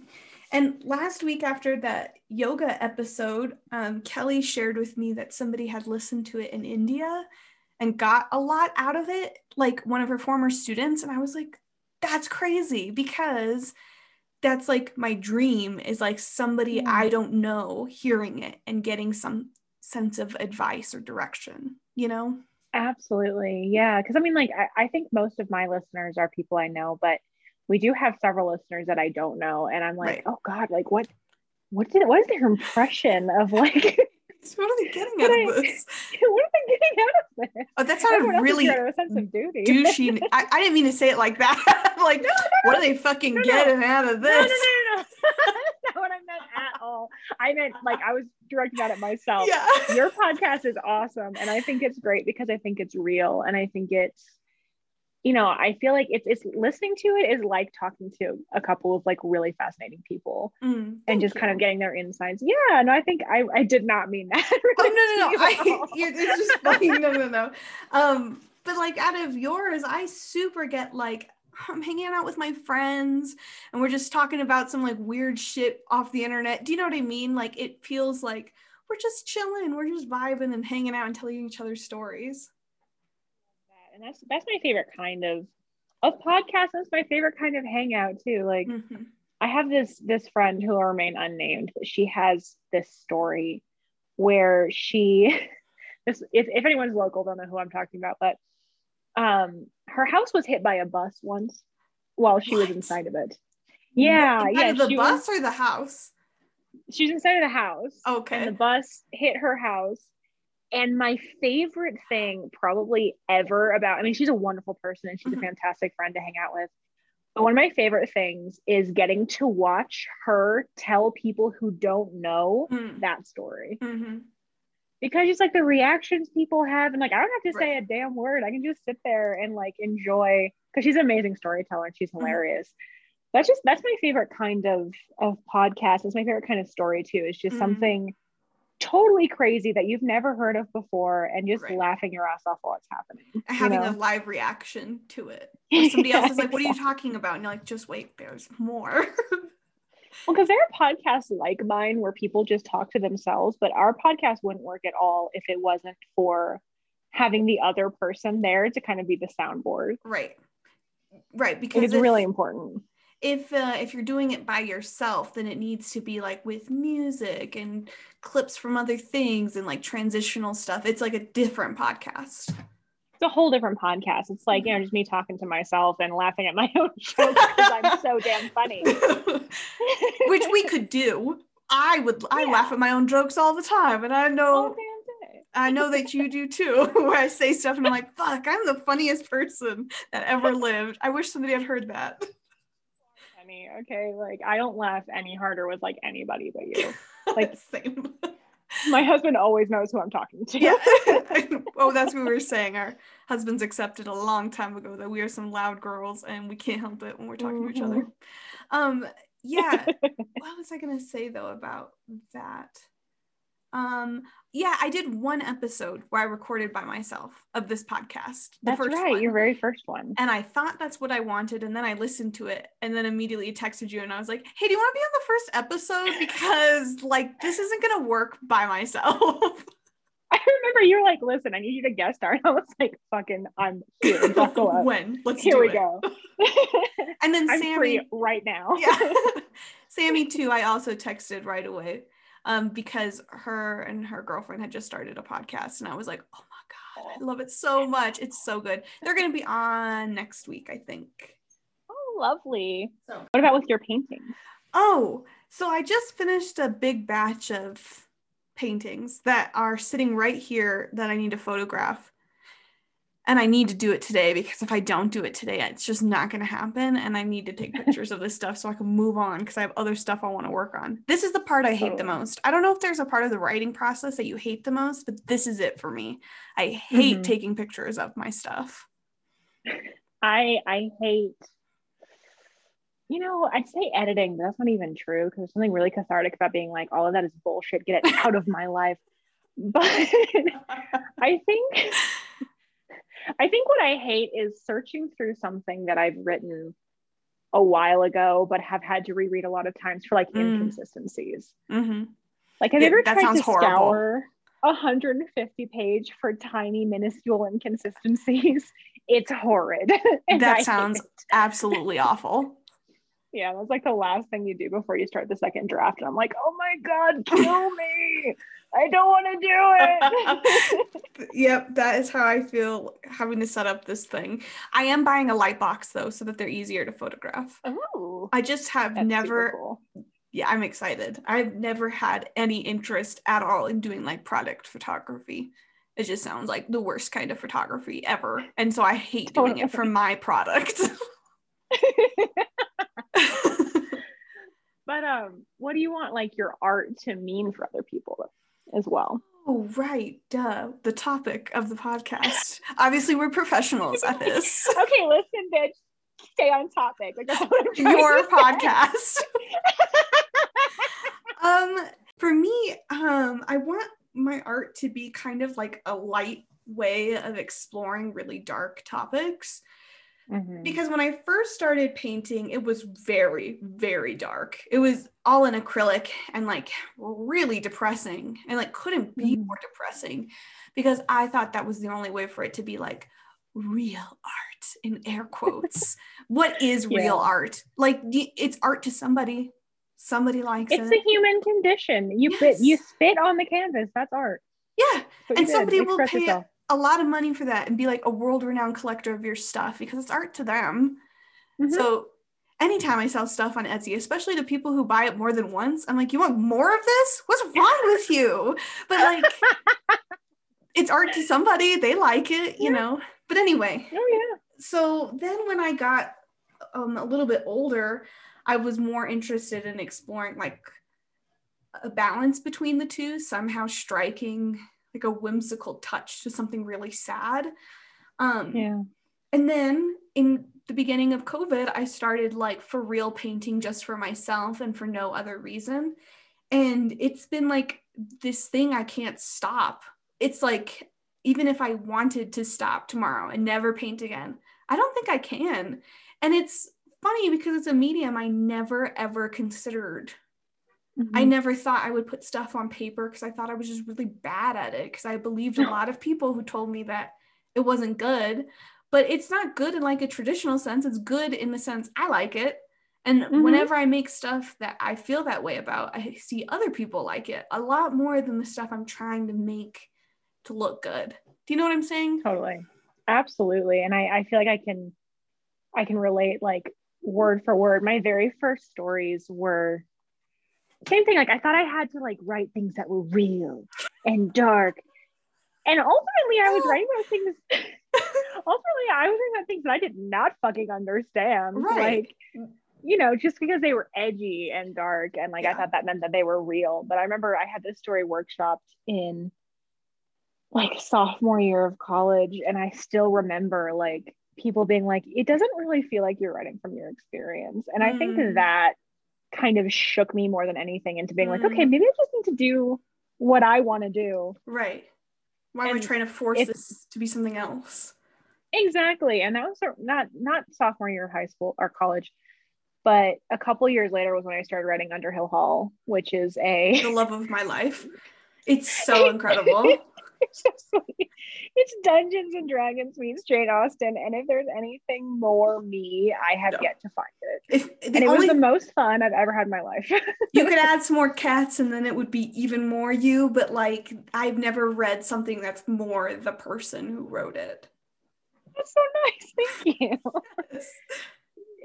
And last week after that yoga episode, um, Kelly shared with me that somebody had listened to it in India and got a lot out of it, like one of her former students. And I was like, that's crazy because that's like my dream is like somebody I don't know hearing it and getting some sense of advice or direction, you know? Absolutely. Yeah. Cause I mean, like, I, I think most of my listeners are people I know, but we do have several listeners that I don't know. And I'm like, right. oh God, like what, what did, what is their impression of like, <laughs> <laughs> what are they getting out of this? <laughs> what are they getting out of this? Oh, that sounded really sense of duty. douchey. I, I didn't mean to say it like that. <laughs> like, no, no, what are they fucking no, getting out of this? No, no, no, no. That's not what I meant at all. I meant like I was directing at it myself. Yeah. Your podcast is awesome. And I think it's great because I think it's real and I think it's you know, I feel like it's it's listening to it is like talking to a couple of like really fascinating people mm, and just you. kind of getting their insights. Yeah, no, I think I I did not mean that. <laughs> oh no, no, no. I, it's <laughs> just funny. No, no, no. Um, but like out of yours, I super get like I'm hanging out with my friends and we're just talking about some like weird shit off the internet. Do you know what I mean? Like it feels like we're just chilling, we're just vibing and hanging out and telling each other stories and that's that's my favorite kind of of podcast. That's my favorite kind of hangout too. Like mm-hmm. I have this this friend who will remain unnamed, but she has this story where she <laughs> this if, if anyone's local, don't know who I'm talking about, but um her house was hit by a bus once while she what? was inside of it. Yeah, yeah. The bus was, or the house? She was inside of the house. Okay. And the bus hit her house and my favorite thing, probably ever, about I mean, she's a wonderful person and she's mm-hmm. a fantastic friend to hang out with. But one of my favorite things is getting to watch her tell people who don't know mm. that story. Mm-hmm. Because just like the reactions people have, and like I don't have to right. say a damn word. I can just sit there and like enjoy because she's an amazing storyteller and she's mm-hmm. hilarious. Mm-hmm. That's just that's my favorite kind of of podcast. It's my favorite kind of story too. It's just mm-hmm. something totally crazy that you've never heard of before and just right. laughing your ass off while it's happening. Having know? a live reaction to it. <laughs> Or somebody else is like, What are you talking about? And you're like, Just wait, there's more. <laughs> well, because there are podcasts like mine where people just talk to themselves, but our podcast wouldn't work at all if it wasn't for having the other person there to kind of be the soundboard. Right. Right. Because it's if, really important if uh, if you're doing it by yourself then it needs to be like with music and clips from other things and like transitional stuff. It's like a different podcast. It's a whole different podcast. It's like you know just me talking to myself and laughing at my <laughs> own jokes because i'm so damn funny. <laughs> Which we could do. I would i yeah. laugh at my own jokes all the time and i know I know that you do too, <laughs> where I say stuff and I'm like, fuck, I'm the funniest person that ever lived. I wish somebody had heard that Okay. Like I don't laugh any harder with like anybody but you. <laughs> Like same. My husband always knows who I'm talking to. Yeah. <laughs> <laughs> oh, that's what we were saying. Our husbands accepted a long time ago that we are some loud girls and we can't help it when we're talking mm-hmm. to each other. Mm-hmm. Um, yeah. what was I gonna say though about that? Um, yeah, I did one episode where I recorded by myself of this podcast. The that's right, one. your very first one. And I thought that's what I wanted, and then I listened to it, and then immediately texted you, and I was like, "Hey, do you want to be on the first episode? Because like this isn't gonna work by myself." <laughs> I remember you were like, "Listen, I need you to guest star." And I was like, "Fucking, I'm here. Buckle up. <laughs> when? Let's here we it. go." and then <laughs> I'm Sammy right now. yeah, Sammy too. I also texted right away um, because her and her girlfriend had just started a podcast, and I was like, "Oh my god, I love it so much! It's so good." They're going to be on next week, I think. Oh, lovely. So, what about with your painting? Oh, so I just finished a big batch of paintings that are sitting right here that I need to photograph. And I need to do it today because if I don't do it today, it's just not going to happen. And I need to take <laughs> pictures of this stuff so I can move on because I have other stuff I want to work on. This is the part I hate the most. I don't know if there's a part of the writing process that you hate the most, but this is it for me. I hate mm-hmm. taking pictures of my stuff. I I hate you know, I'd say editing, but that's not even true because there's something really cathartic about being like, all of that is bullshit. Get it out of my life. But <laughs> I think, I think what I hate is searching through something that I've written a while ago, but have had to reread a lot of times for like mm. inconsistencies. Mm-hmm. Like, have you ever tried to horrible. scour 150 page for tiny, minuscule inconsistencies? <laughs> It's horrid. <laughs> that sounds absolutely <laughs> awful. Yeah, that's like the last thing you do before you start the second draft. And I'm like, oh my God, kill me. I don't want to do it. <laughs> yep, that is how I feel having to set up this thing. I am buying a light box though, so that they're easier to photograph. Oh. I just have never cool. yeah, I'm excited. I've never had any interest at all in doing like product photography. It just sounds like the worst kind of photography ever. And so I hate doing it for my product. <laughs> <laughs> but um, what do you want like your art to mean for other people as well? Oh, right. Duh. The topic of the podcast. Obviously, we're professionals at this. <laughs> okay, listen, bitch. Stay on topic. Like that's what I'm Your podcast. <laughs> um, for me, um, I want my art to be kind of like a light way of exploring really dark topics. Mm-hmm. Because when I first started painting, it was very, very dark. It was all in acrylic and like really depressing and like couldn't be mm-hmm. more depressing because I thought that was the only way for it to be like real art in air quotes. <laughs> what is real art? Like it's art to somebody. Somebody likes it's it. It's the human condition. You yes. you spit on the canvas. That's art. Yeah. And somebody will pay a lot of money for that and be like a world renowned collector of your stuff because it's art to them. Mm-hmm. So anytime I sell stuff on Etsy, especially to people who buy it more than once, I'm like, you want more of this? What's wrong with you? But like, <laughs> it's art to somebody. They like it, you yeah. know. But anyway. Oh yeah. So then when I got um, a little bit older, I was more interested in exploring like a balance between the two, somehow striking like a whimsical touch to something really sad. Um, yeah. And then in the beginning of COVID, I started like for real painting just for myself and for no other reason. And it's been like this thing I can't stop. It's like, even if I wanted to stop tomorrow and never paint again, I don't think I can. And it's funny because it's a medium I never ever considered Mm-hmm. I never thought I would put stuff on paper because I thought I was just really bad at it because I believed a lot of people who told me that it wasn't good. But it's not good in like a traditional sense. It's good in the sense I like it. And mm-hmm. whenever I make stuff that I feel that way about, I see other people like it a lot more than the stuff I'm trying to make to look good. Do you know what I'm saying? Totally. Absolutely. And I, I feel like I can I can relate like word for word. My very first stories were same thing. Like I thought I had to like write things that were real and dark. And ultimately I was writing about things <laughs> ultimately I was writing about things that I did not fucking understand. Right. Like you know, just because they were edgy and dark and like yeah. I thought that meant that they were real. But I remember I had this story workshopped in like sophomore year of college and I still remember like people being like it doesn't really feel like you're writing from your experience. And mm. I think mm. that kind of shook me more than anything into being mm. like, okay, mm. maybe I just need to do what I want to do. Right. Why and am I trying to force this to be something else? Exactly. And that was not not sophomore year of high school or college, but a couple years later was when I started writing Underhill Hall, which is a the love of my life. It's <laughs> so incredible. It's just like, it's Dungeons and Dragons meets Jane Austen, and if there's anything more me, I have no. yet to find it. If, and it only, was the most fun I've ever had in my life. <laughs> you could add some more cats, and then it would be even more you. But like, I've never read something that's more the person who wrote it. That's so nice. <laughs> Thank you. Yes.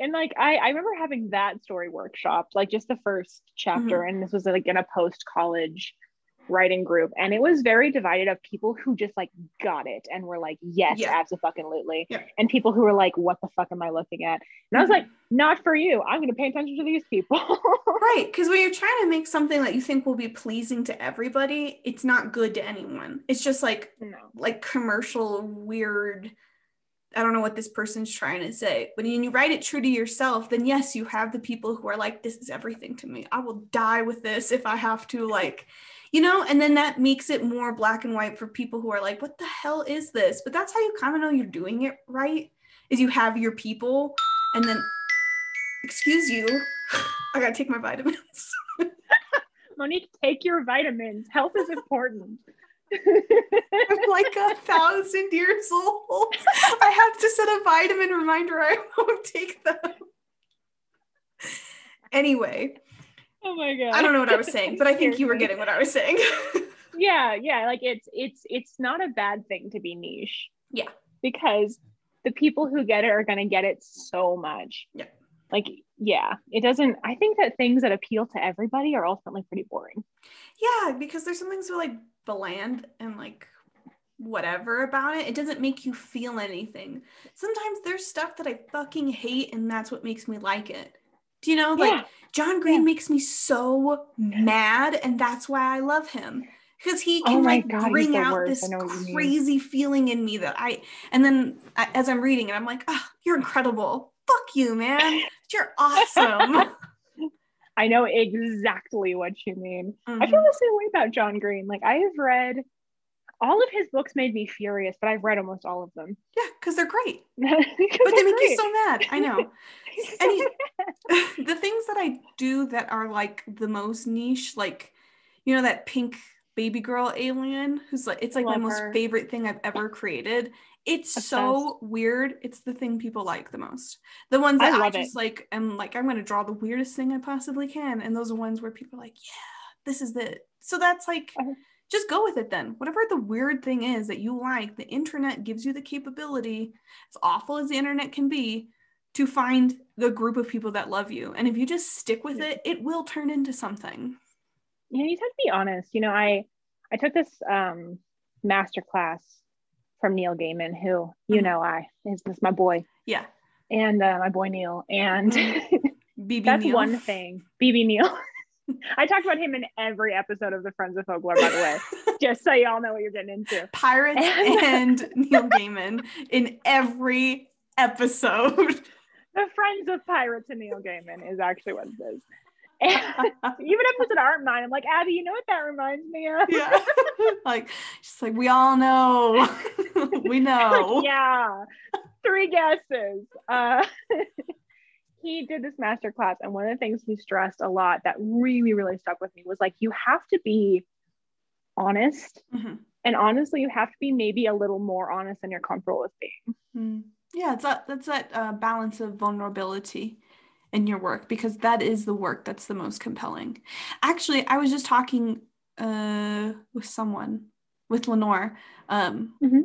And like I, I remember having that story workshop, like just the first chapter, mm-hmm. and this was like in a post college writing group and it was very divided of people who just like got it and were like yes yeah. absolutely yeah. and people who were like what the fuck am i looking at and mm-hmm. i was like not for you i'm going to pay attention to these people <laughs> right because when you're trying to make something that you think will be pleasing to everybody it's not good to anyone it's just like no. like commercial weird I don't know what this person's trying to say. But when you write it true to yourself, then yes, you have the people who are like, this is everything to me. I will die with this if I have to like you know and then that makes it more black and white for people who are like what the hell is this but that's how you kind of know you're doing it right is you have your people and then excuse you i gotta take my vitamins <laughs> monique take your vitamins health is important I'm like a thousand years old. I have to set a vitamin reminder I won't take them. Anyway, <laughs> oh my god. I don't know what i was saying but i think you were getting what i was saying. <laughs> Yeah yeah like it's it's it's not a bad thing to be niche. Yeah. Because the people who get it are going to get it so much. Yeah. Like yeah it doesn't i think that things that appeal to everybody are ultimately pretty boring. Yeah because there's something so like bland and like whatever about it it doesn't make you feel anything. Sometimes there's stuff that i fucking hate and that's what makes me like it do you know, like yeah. John Green yeah. makes me so mad, and that's why I love him because he oh can oh like God, bring out this crazy feeling in me that I. And then I, as I'm reading it, I'm like, oh, you're incredible. Fuck you, man. You're awesome. <laughs> I know exactly what you mean. Mm-hmm. I feel mm-hmm. the same way about John Green. Like I have read all of his books made me furious, but I've read almost all of them. Yeah, because they're great. <laughs> but they make great. you so mad. I know. <laughs> and he, <laughs> the things that I do that are like the most niche, like you know that pink baby girl alien who's like it's like Love my most favorite thing I've ever created. It's Obsessed. so weird. It's the thing people like the most. The ones that I, I just it. like am like I'm gonna draw the weirdest thing I possibly can, and those are ones where people are like, yeah, this is it. So that's like. Uh-huh just go with it then. Whatever the weird thing is that you like, the internet gives you the capability, as awful as the internet can be, to find the group of people that love you. And if you just stick with it, it will turn into something. Yeah, you have to be honest. You know, I I took this um master class from Neil Gaiman, who you mm-hmm. know I is this my boy. Yeah. And uh, my boy Neil. And <laughs> BB that's Neil. one thing. BB Neil. <laughs> <laughs> I talked about him in every episode of the Friends of Folklore, by the way, <laughs> just so y'all know what you're getting into. Pirates <laughs> and, Neil Gaiman in every episode. The Friends of Pirates and Neil Gaiman is actually what it is. And even episodes that aren't mine, I'm like, Abby, you know what that reminds me of? Yeah. like, she's like, we all know. we know. Like, yeah. Three guesses. Uh, he did this master class and one of the things he stressed a lot that really really stuck with me was like you have to be honest mm-hmm. and honestly you have to be maybe a little more honest than you're comfortable with being mm. yeah it's that that's that uh, balance of vulnerability in your work because that is the work that's the most compelling actually i was just talking uh, with someone with lenore um, mm-hmm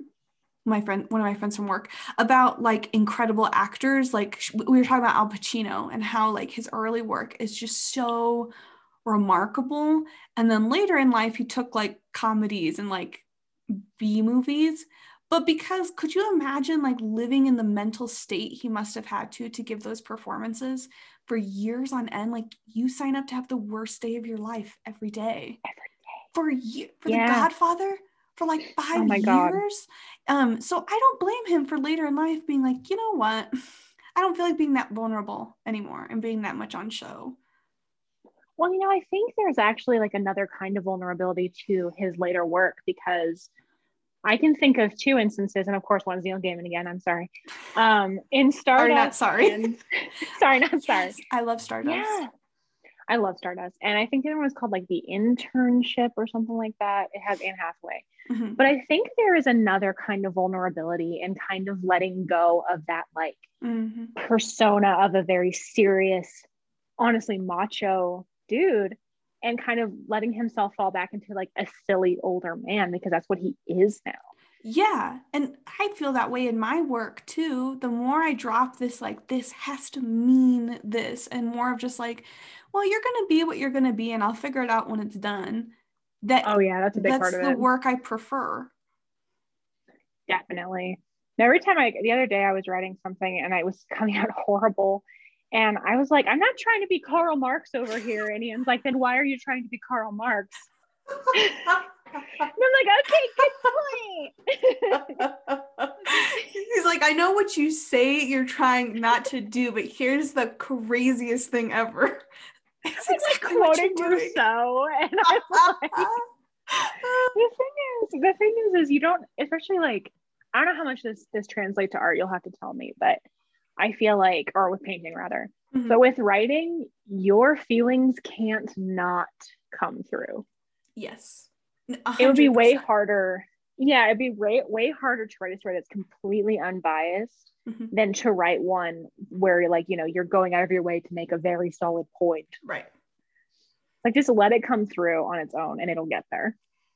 my friend one of my friends from work about like incredible actors. Like we were talking about al pacino and how like his early work is just so remarkable. And then later in life he took like comedies and like b movies. But because could you imagine like living in the mental state he must have had to to give those performances for years on end? Like you sign up to have the worst day of your life every day. Every day. For you for yeah. the godfather for like oh five oh years. God. Um, so I don't blame him for later in life being like, you know what? <laughs> I don't feel like being that vulnerable anymore and being that much on show. Well, you know, I think there's actually like another kind of vulnerability to his later work because I can think of two instances, and of course, one's Neil Gaiman again. I'm sorry. Um, in Stardust, not sorry. And, <laughs> sorry, not <laughs> sorry. I love Stardust. Yeah, I love Stardust, and I think the other one was called like the internship or something like that. It has Anne Hathaway, mm-hmm. but I think there is another kind of vulnerability and kind of letting go of that like mm-hmm. persona of a very serious, honestly macho dude and kind of letting himself fall back into like a silly older man because that's what he is now. Yeah. And I feel that way in my work too. The more I drop this, like, this has to mean this, and more of just like, well, you're going to be what you're going to be, and I'll figure it out when it's done. That, oh, yeah, that's a big part of it. That's the work I prefer. Definitely. Every time I, the other day, I was writing something and I was <laughs> coming out horrible and I was like, I'm not trying to be Karl Marx over here. And Ian's like, then why are you trying to be Karl Marx? and I'm like, okay, good point. <laughs> He's like, I know what you say you're trying not to do, but here's the craziest thing ever. <laughs> It's exactly like quoting Rousseau. And I was like, <laughs> <laughs> the thing is, the thing is, is you don't, especially like, I don't know how much this this translates to art. You'll have to tell me, but I feel like, or with painting rather. Mm-hmm. But with writing, your feelings can't not come through. Yes. 100%. It would be way harder. Yeah, it'd be way, way harder to write a story that's completely unbiased mm-hmm. than to write one where you're like, you know, you're going out of your way to make a very solid point. Right. Like just let it come through on its own and it'll get there.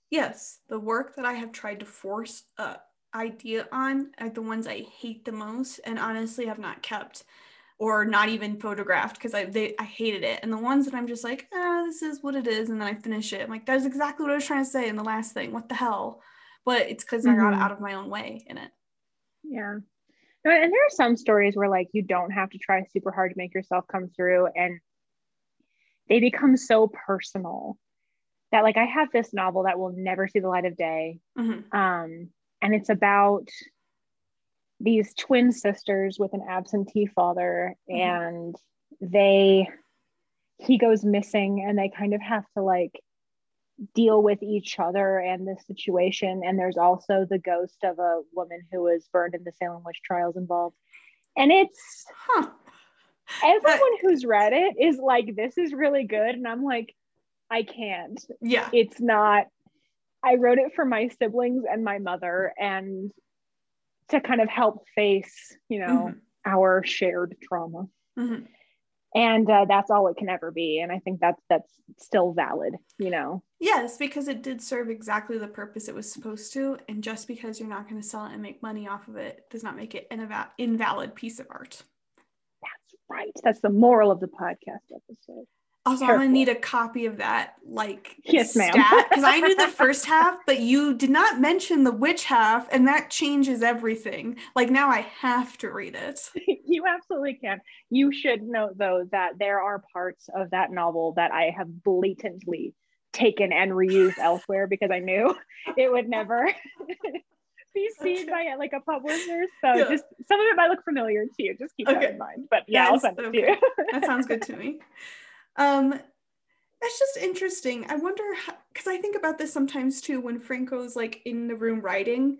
Yes. The work that I have tried to force uh, idea on are the ones I hate the most and honestly have not kept or not even photographed because I they I hated it. And the ones that I'm just like, ah, this is what it is, and then I finish it. I'm like, that's exactly what I was trying to say in the last thing. What the hell? But it's because mm-hmm. I got mm-hmm. out of my own way in it. Yeah. And there are some stories where like you don't have to try super hard to make yourself come through and they become so personal that like I have this novel that will never see the light of day. Mm-hmm. Um and it's about these twin sisters with an absentee father mm-hmm. and they he goes missing and they kind of have to like deal with each other and this situation and there's also the ghost of a woman who was burned in the Salem witch trials involved and it's huh. everyone who's read it is like this is really good and I'm like I can't yeah it's not I wrote it for my siblings and my mother and to kind of help face, you know, mm-hmm. our shared trauma. Mm-hmm. And uh, that's all it can ever be. And I think that's that's still valid, you know. Yes, because it did serve exactly the purpose it was supposed to. And just because you're not going to sell it and make money off of it does not make it an inv- invalid piece of art. That's right. That's the moral of the podcast episode. Also, Careful. I'm gonna need a copy of that, like yes, ma'am. Because I knew the first half, but you did not mention the witch half, and that changes everything. Like now, I have to read it. <laughs> you absolutely can. You should note though that there are parts of that novel that I have blatantly taken and reused elsewhere because I knew <laughs> it would never <laughs> be seen by like a publisher. So yeah. just some of it might look familiar to you. Just keep okay. that in mind. But yeah, yes, I'll send it okay. to you. that sounds good to me. Um, that's just interesting. I wonder because I think about this sometimes too when Franco's like in the room writing.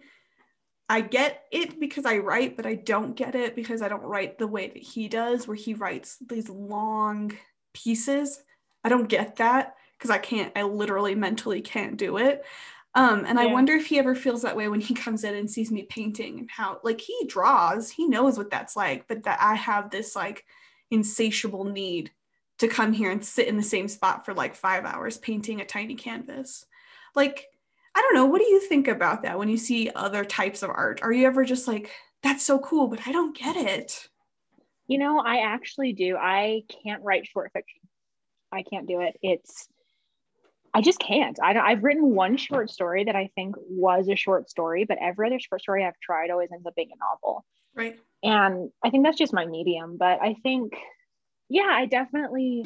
I get it because I write, but I don't get it because I don't write the way that he does, where he writes these long pieces. I don't get that because I can't, I literally mentally can't do it. Um, and yeah. I wonder if he ever feels that way when he comes in and sees me painting and how, like, he draws, he knows what that's like, but that I have this like insatiable need to come here and sit in the same spot for like five hours painting a tiny canvas. Like, I don't know. What do you think about that when you see other types of art? Are you ever just like, that's so cool, but I don't get it? You know, I actually do. I can't write short fiction. I can't do it. It's, I just can't. I don't, I've written one short story that I think was a short story, but every other short story I've tried always ends up being a novel. Right. And I think that's just my medium. But I think yeah, I definitely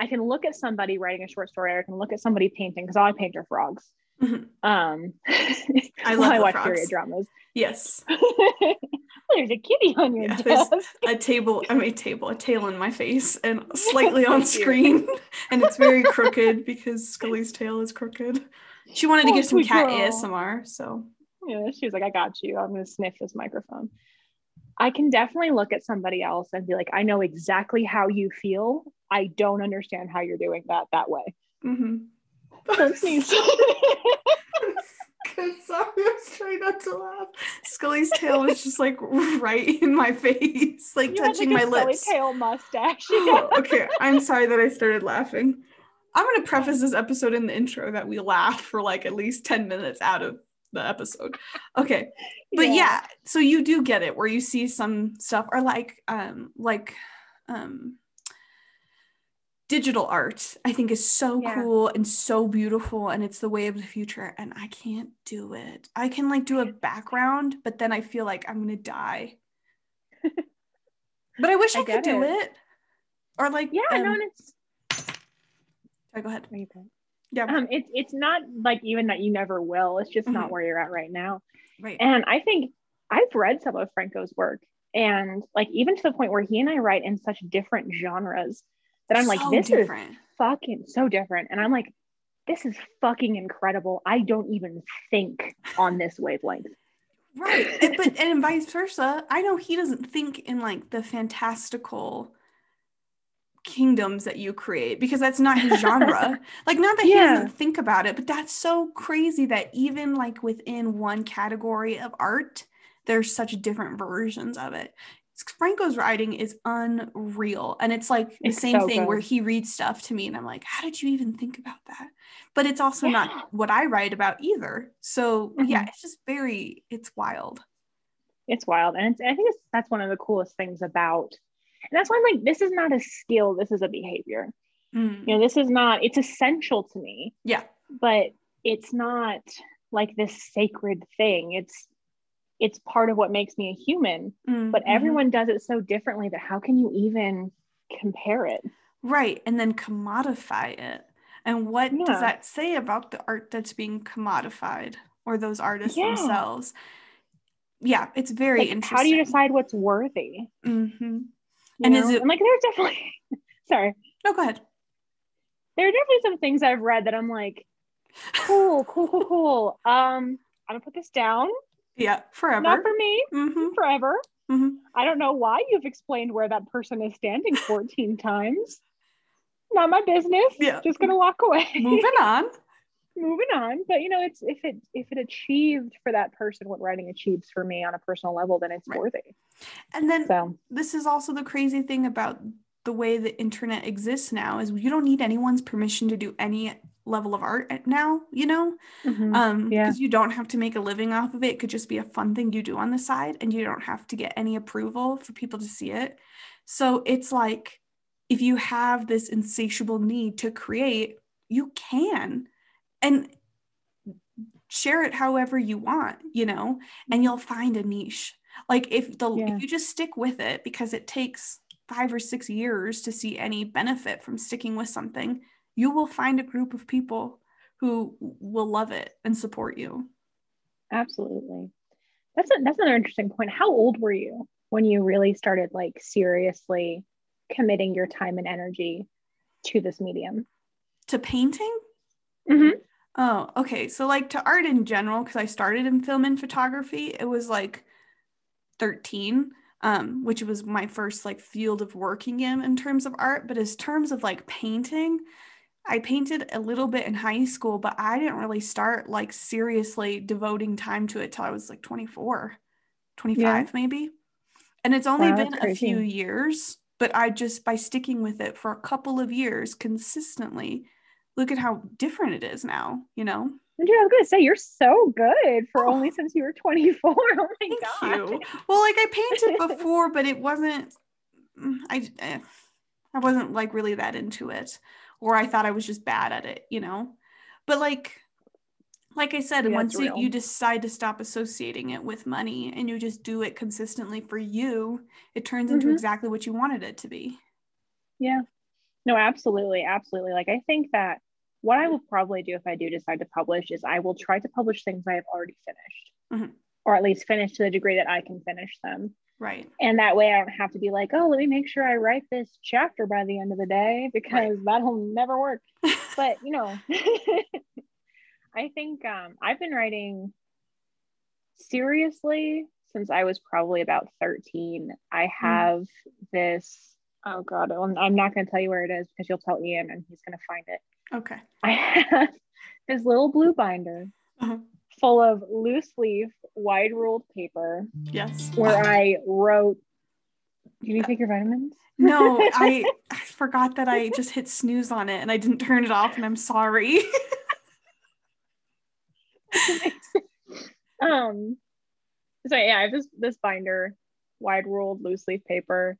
I can look at somebody writing a short story, or I can look at somebody painting because all I paint are frogs. Mm-hmm. Um, I <laughs> love I watch frogs. period dramas. Yes, <laughs> there's a kitty on your yeah, desk. A table, I mean, table, a tail in my face and <laughs> slightly on screen. and it's very crooked because Scully's tail is crooked. She wanted oh, to give some cat girl. ASMR. So, yeah, she was like, I got you. I'm going to sniff this microphone. I can definitely look at somebody else and be like, I know exactly how you feel. I don't understand how you're doing that that way. Mm-hmm. Don't sneeze. sorry, I was trying not to laugh. Scully's tail was just like right in my face, like you touching like my lips. tail mustache. oh, <laughs> okay, I'm sorry that I started laughing. I'm gonna preface this episode in the intro that we laugh for like at least 10 minutes out of the episode. Okay. But yeah. yeah, so you do get it where you see some stuff or like um like um digital art i think is so yeah. cool and so beautiful and it's the way of the future and i can't do it i can like do a background but then i feel like i'm gonna die <laughs> but i wish i, I could do it. it. or like yeah um, no it's sorry go ahead yeah um it's it's not like even that you never will it's just mm-hmm. not where you're at right now right and i think i've read some of franco's work and like even to the point where he and i write in such different genres that I'm so like, this different. is fucking so different. And I'm like, this is fucking incredible. I don't even think on this wavelength. Right. and, but and vice versa. I know he doesn't think in like the fantastical kingdoms that you create because that's not his genre. <laughs> like not that yeah. he doesn't think about it, but that's so crazy that even like within one category of art, there's such different versions of it. Franco's writing is unreal. And it's like the it's same so thing good. where he reads stuff to me and I'm like, how did you even think about that? But it's also yeah. not what I write about either. So mm-hmm. yeah, it's just very, it's wild. It's wild. And it's, I think it's, that's one of the coolest things about, and that's why I'm like, this is not a skill, this is a behavior. Mm. You know, this is not, it's essential to me. Yeah. But it's not like this sacred thing. It's it's part of what makes me a human mm-hmm. but everyone does it so differently that how can you even compare it right and then commodify it and what yeah. does that say about the art that's being commodified or those artists yeah. themselves yeah it's very like, interesting how do you decide what's worthy mm-hmm. And know? is it and like there's definitely <laughs> sorry no go ahead there are definitely some things i've read that i'm like cool cool cool cool um i'm gonna put this down yeah, forever. Not for me. Mm-hmm. Forever. Mm-hmm. I don't know why you've explained where that person is standing 14 <laughs> times. Not my business. Yeah. Just gonna walk away. Moving on. <laughs> Moving on. But you know, it's if it if it achieved for that person what writing achieves for me on a personal level, then it's right. worthy. And then so. this is also the crazy thing about the way the internet exists now is you don't need anyone's permission to do any level of art now you know mm-hmm. um yeah. because you don't have to make a living off of it it could just be a fun thing you do on the side and you don't have to get any approval for people to see it so it's like if you have this insatiable need to create you can and share it however you want you know and you'll find a niche like if the yeah. if you just stick with it because it takes 5 or 6 years to see any benefit from sticking with something you will find a group of people who will love it and support you. Absolutely. That's a, that's another interesting point. How old were you when you really started like seriously committing your time and energy to this medium? To painting? Mm-hmm. Oh, okay. So like to art in general, because I started in film and photography, it was like 13 um, which was my first like field of working in in terms of art but as terms of like painting I painted a little bit in high school, but I didn't really start like seriously devoting time to it till I was like 24, 25 yeah. maybe. And it's only wow, been a few years, but I just by sticking with it for a couple of years consistently, look at how different it is now, you know? Dude, I was gonna say you're so good for oh. only since you were 24. <laughs> Oh my Thank god. You. Well, like I painted <laughs> before, but it wasn't mm, I eh, I wasn't like really that into it or I thought I was just bad at it, you know? But like like I said, yeah, once you, you decide to stop associating it with money and you just do it consistently for you, it turns into mm-hmm. exactly what you wanted it to be. Yeah. No, absolutely. Absolutely. Like I think that what I will probably do if I do decide to publish is I will try to publish things I have already finished. Mm-hmm. or at least finish to the degree that I can finish them. Right. And that way I don't have to be like, oh, let me make sure I write this chapter by the end of the day <laughs> because right. that'll never work. <laughs> but, you know, <laughs> I think um, I've been writing seriously since I was probably about 13. I hmm. have mm. this, oh God, I'm not going to tell you where it is because you'll tell Ian and he's going to find it. Okay. I have this little blue binder uh-huh. full of loose leaf, wide ruled paper. Yes. Where I wrote, Did you take your vitamins? No, <laughs> I, I forgot that I just hit snooze on it and I didn't turn it off, and I'm sorry. <laughs> um, so yeah, I have this this binder, wide ruled loose leaf paper,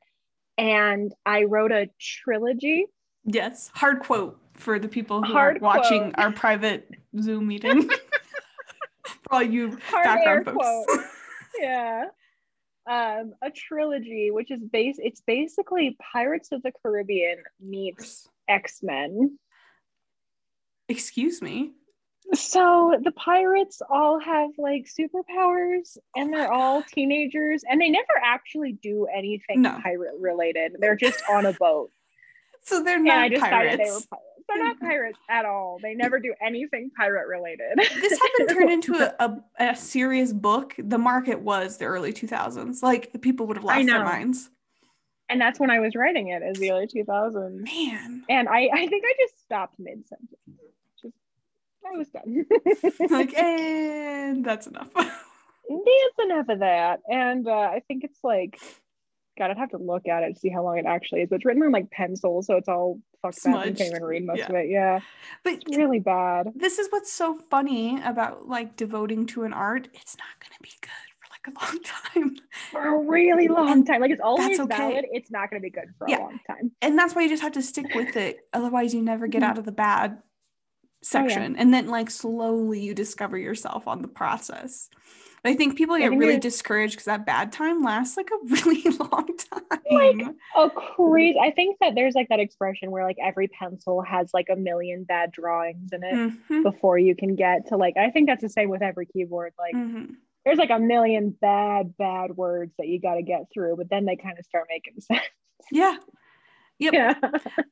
and I wrote a trilogy. Yes, hard quote for the people who hard are watching quote. our private Zoom meeting. <laughs> for all you hard background folks. <laughs> yeah. Um, a trilogy, which is base it's basically Pirates of the Caribbean meets X-Men. Excuse me. So the pirates all have like superpowers and they're all teenagers and they never actually do anything no. pirate related. They're just on a boat. <laughs> So they're not and I decided pirates. they were pirates. They're not pirates at all. They never do anything pirate related. <laughs> this had been turned into <laughs> a, a, a, serious book. The market was the early 2000s. Like people would have lost their minds. And that's when I was writing it as the early 2000s. Man. And I, I think I just stopped mid sentence. I was done. <laughs> like, and that's enough. that's enough of that. And uh, I think it's like, God, I'd have to look at it to see how long it actually is. But it's written on like pencil, so it's all fucked up. I can't even read most yeah. of it. Yeah, but it's really bad. This is what's so funny about like devoting to an art. It's not going to be good for like a long time. For a really long and time. Like it's always okay. valid. It's not going to be good for yeah. a long time. And that's why you just have to stick with it. Otherwise, you never get out of the bad section. Oh, yeah. And then like slowly you discover yourself on the process. I think people get really discouraged because that bad time lasts like a <laughs> really long time. Like a crazy. I think that there's like that expression where like every pencil has like a million bad drawings in it mm-hmm. before you can get to like. I think that's the same with every keyboard. Like mm-hmm. there's like a million bad bad words that you got to get through, but then they kind of start making <laughs> sense. Yeah. Yep. Yeah.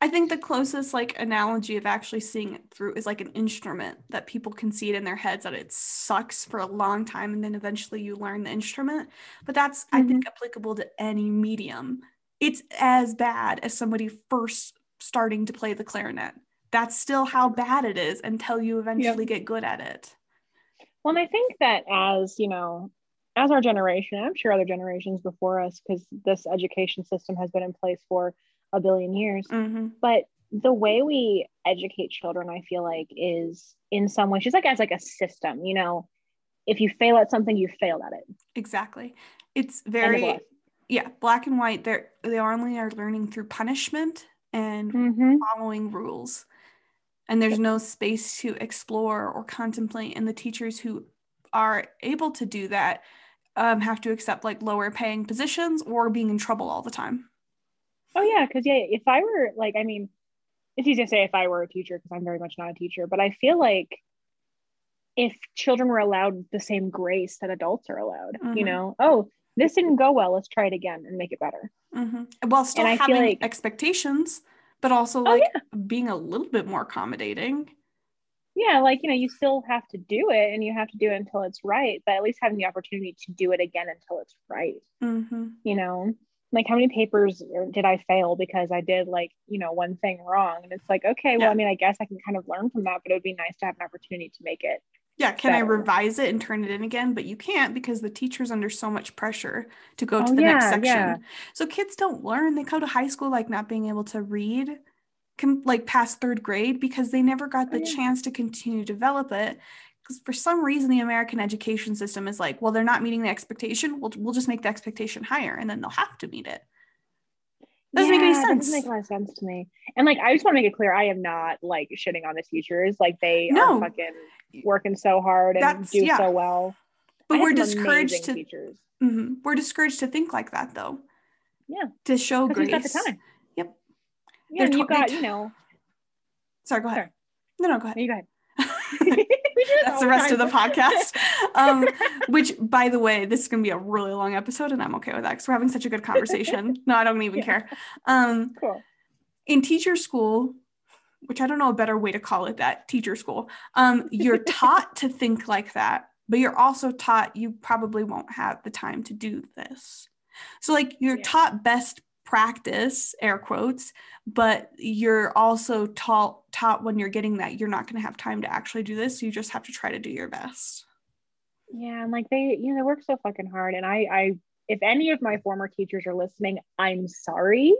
I think the closest like analogy of actually seeing it through is like an instrument that people can see it in their heads that it sucks for a long time and then eventually you learn the instrument. But that's mm-hmm. I think applicable to any medium. It's as bad as somebody first starting to play the clarinet. That's still how bad it is until you eventually yep. get good at it. Well, and I think that as, you know, as our generation, I'm sure other generations before us, because this education system has been in place for a billion years. Mm-hmm. But the way we educate children, I feel like, is in some way, just like as like a system, you know, if you fail at something, you failed at it. Exactly. It's very yeah, black and white. They're they only are learning through punishment and mm-hmm. following rules. And there's no space to explore or contemplate. And the teachers who are able to do that um, have to accept like lower paying positions or being in trouble all the time. Oh yeah, because yeah, if I were like, I mean, it's easy to say if I were a teacher because I'm very much not a teacher, but I feel like if children were allowed the same grace that adults are allowed, mm-hmm. you know, oh, this didn't go well, let's try it again and make it better. Mm-hmm. While still and having like, expectations, but also oh, like oh, yeah. being a little bit more accommodating. Yeah, like you know, you still have to do it, and you have to do it until it's right. But at least having the opportunity to do it again until it's right. Mm-hmm. You know, like how many papers did I fail because I did like, you know, one thing wrong? And it's like, okay, well, yeah. I mean, I guess I can kind of learn from that, but it would be nice to have an opportunity to make it. Yeah, can better. I revise it and turn it in again? But you can't because the teacher's under so much pressure to go oh, to the yeah, next section. Yeah. So kids don't learn. They come to high school like not being able to read can like past third grade because they never got the oh, chance to continue to develop it because for some reason the American education system is like, well, they're not meeting the expectation. We'll we'll just make the expectation higher, and then they'll have to meet it. Doesn't yeah, make any sense. doesn't make a lot of sense to me. And like, I just want to make it clear, I am not like shitting on the teachers. Like they no. are fucking working so hard and That's, do yeah. so well. But we're discouraged to teachers. Mm-hmm. We're discouraged to think like that, though. Yeah. To show grace. Got the time. Yep. Yeah, you got, you know. Sorry, go ahead. Sorry. No, no, go ahead. You go ahead. <laughs> <laughs> That's the rest of the <laughs> podcast. Um, <laughs> which, by the way, this is going to be a really long episode, and I'm okay with that because we're having such a good conversation. no, I don't even yeah. care. Um, cool. In teacher school, which I don't know a better way to call it that teacher school, um, you're taught to think like that, but you're also taught you probably won't have the time to do this. So, like, you're yeah. taught best practice, air quotes, but you're also taught taught when you're getting that you're not going to have time to actually do this. So you just have to try to do your best. Yeah, and like they, you know, they work so fucking hard. And I, I, if any of my former teachers are listening, I'm sorry.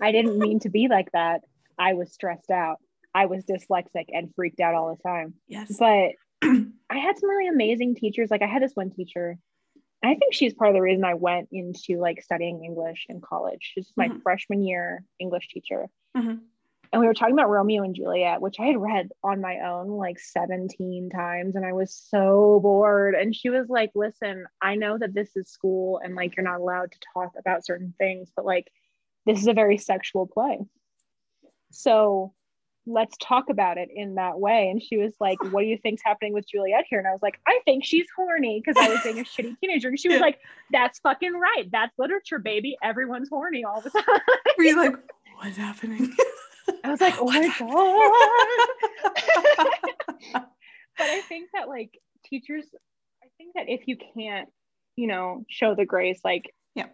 I didn't <laughs> mean to be like that. I was stressed out. I was dyslexic and freaked out all the time. Yes. But <clears throat> I had some really amazing teachers. Like I had this one teacher I think she's part of the reason I went into like studying English in college. She's my mm-hmm. freshman year English teacher. Mm-hmm. And we were talking about Romeo and Juliet, which I had read on my own like 17 times. And I was so bored. And she was like, listen, I know that this is school and like you're not allowed to talk about certain things, but like this is a very sexual play. So let's talk about it in that way. And she was like, What do you think's happening with Juliet here? And I was like, I think she's horny because I was being a <laughs> shitty teenager. And she was like, That's fucking right. That's literature, baby. Everyone's horny all the <laughs> time. Were you like, What's happening? I was like, Oh my God. <laughs> but I think that like teachers, I think that if you can't, you know, show the grace, like, yeah,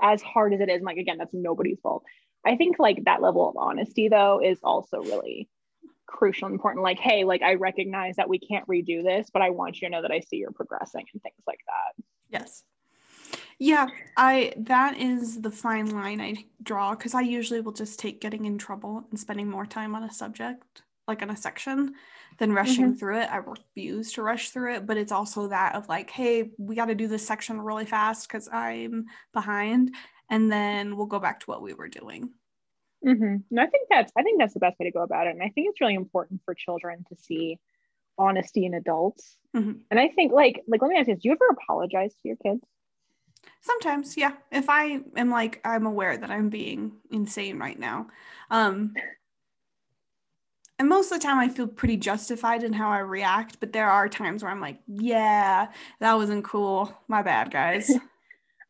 as hard as it is, like, again, that's nobody's fault I think like that level of honesty though is also really crucial and important. Like, hey, like I recognize that we can't redo this, but I want you to know that I see you're progressing and things like that. Yes. Yeah, I that is the fine line I draw because I usually will just take getting in trouble and spending more time on a subject, like on a section, than rushing mm-hmm. through it. I refuse to rush through it, but it's also that of like, hey, we got to do this section really fast because I'm behind and then we'll go back to what we were doing. Mm-hmm. And I think that's I think that's the best way to go about it. And I think it's really important for children to see honesty in adults. Mm-hmm. And I think like like let me ask you, do you ever apologize to your kids? Sometimes, yeah. If I am like I'm aware that I'm being insane right now. Um and most of the time I feel pretty justified in how I react, but there are times where I'm like, yeah, that wasn't cool. My bad, guys. <laughs>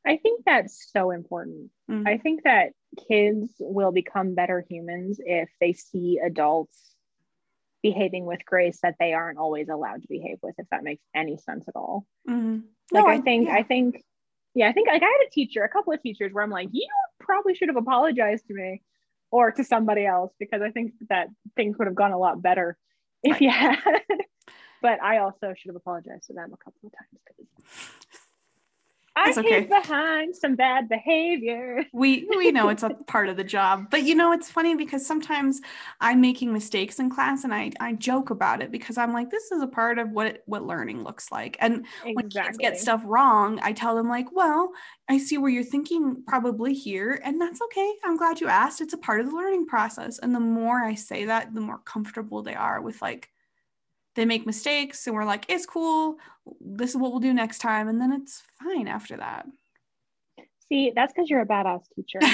I think that's so important. Mm-hmm. I think that kids will become better humans if they see adults behaving with grace that they aren't always allowed to behave with, if that makes any sense at all. Mm-hmm. Like, no, I think, yeah. I think, yeah, I think like I had a teacher, a couple of teachers where I'm like, you probably should have apologized to me or to somebody else because I think that things would have gone a lot better if right. you had. <laughs> but I also should have apologized to them a couple of times I okay. behind some bad behavior. We we know it's a <laughs> part of the job, but you know it's funny because sometimes I'm making mistakes in class and I I joke about it because I'm like this is a part of what what learning looks like. And exactly. when kids get stuff wrong, I tell them like, well, I see where you're thinking probably here, and that's okay. I'm glad you asked. It's a part of the learning process. And the more I say that, the more comfortable they are with like they make mistakes and we're like it's cool. This is what we'll do next time. And then it's fine after that. See that's because you're a badass teacher. <laughs>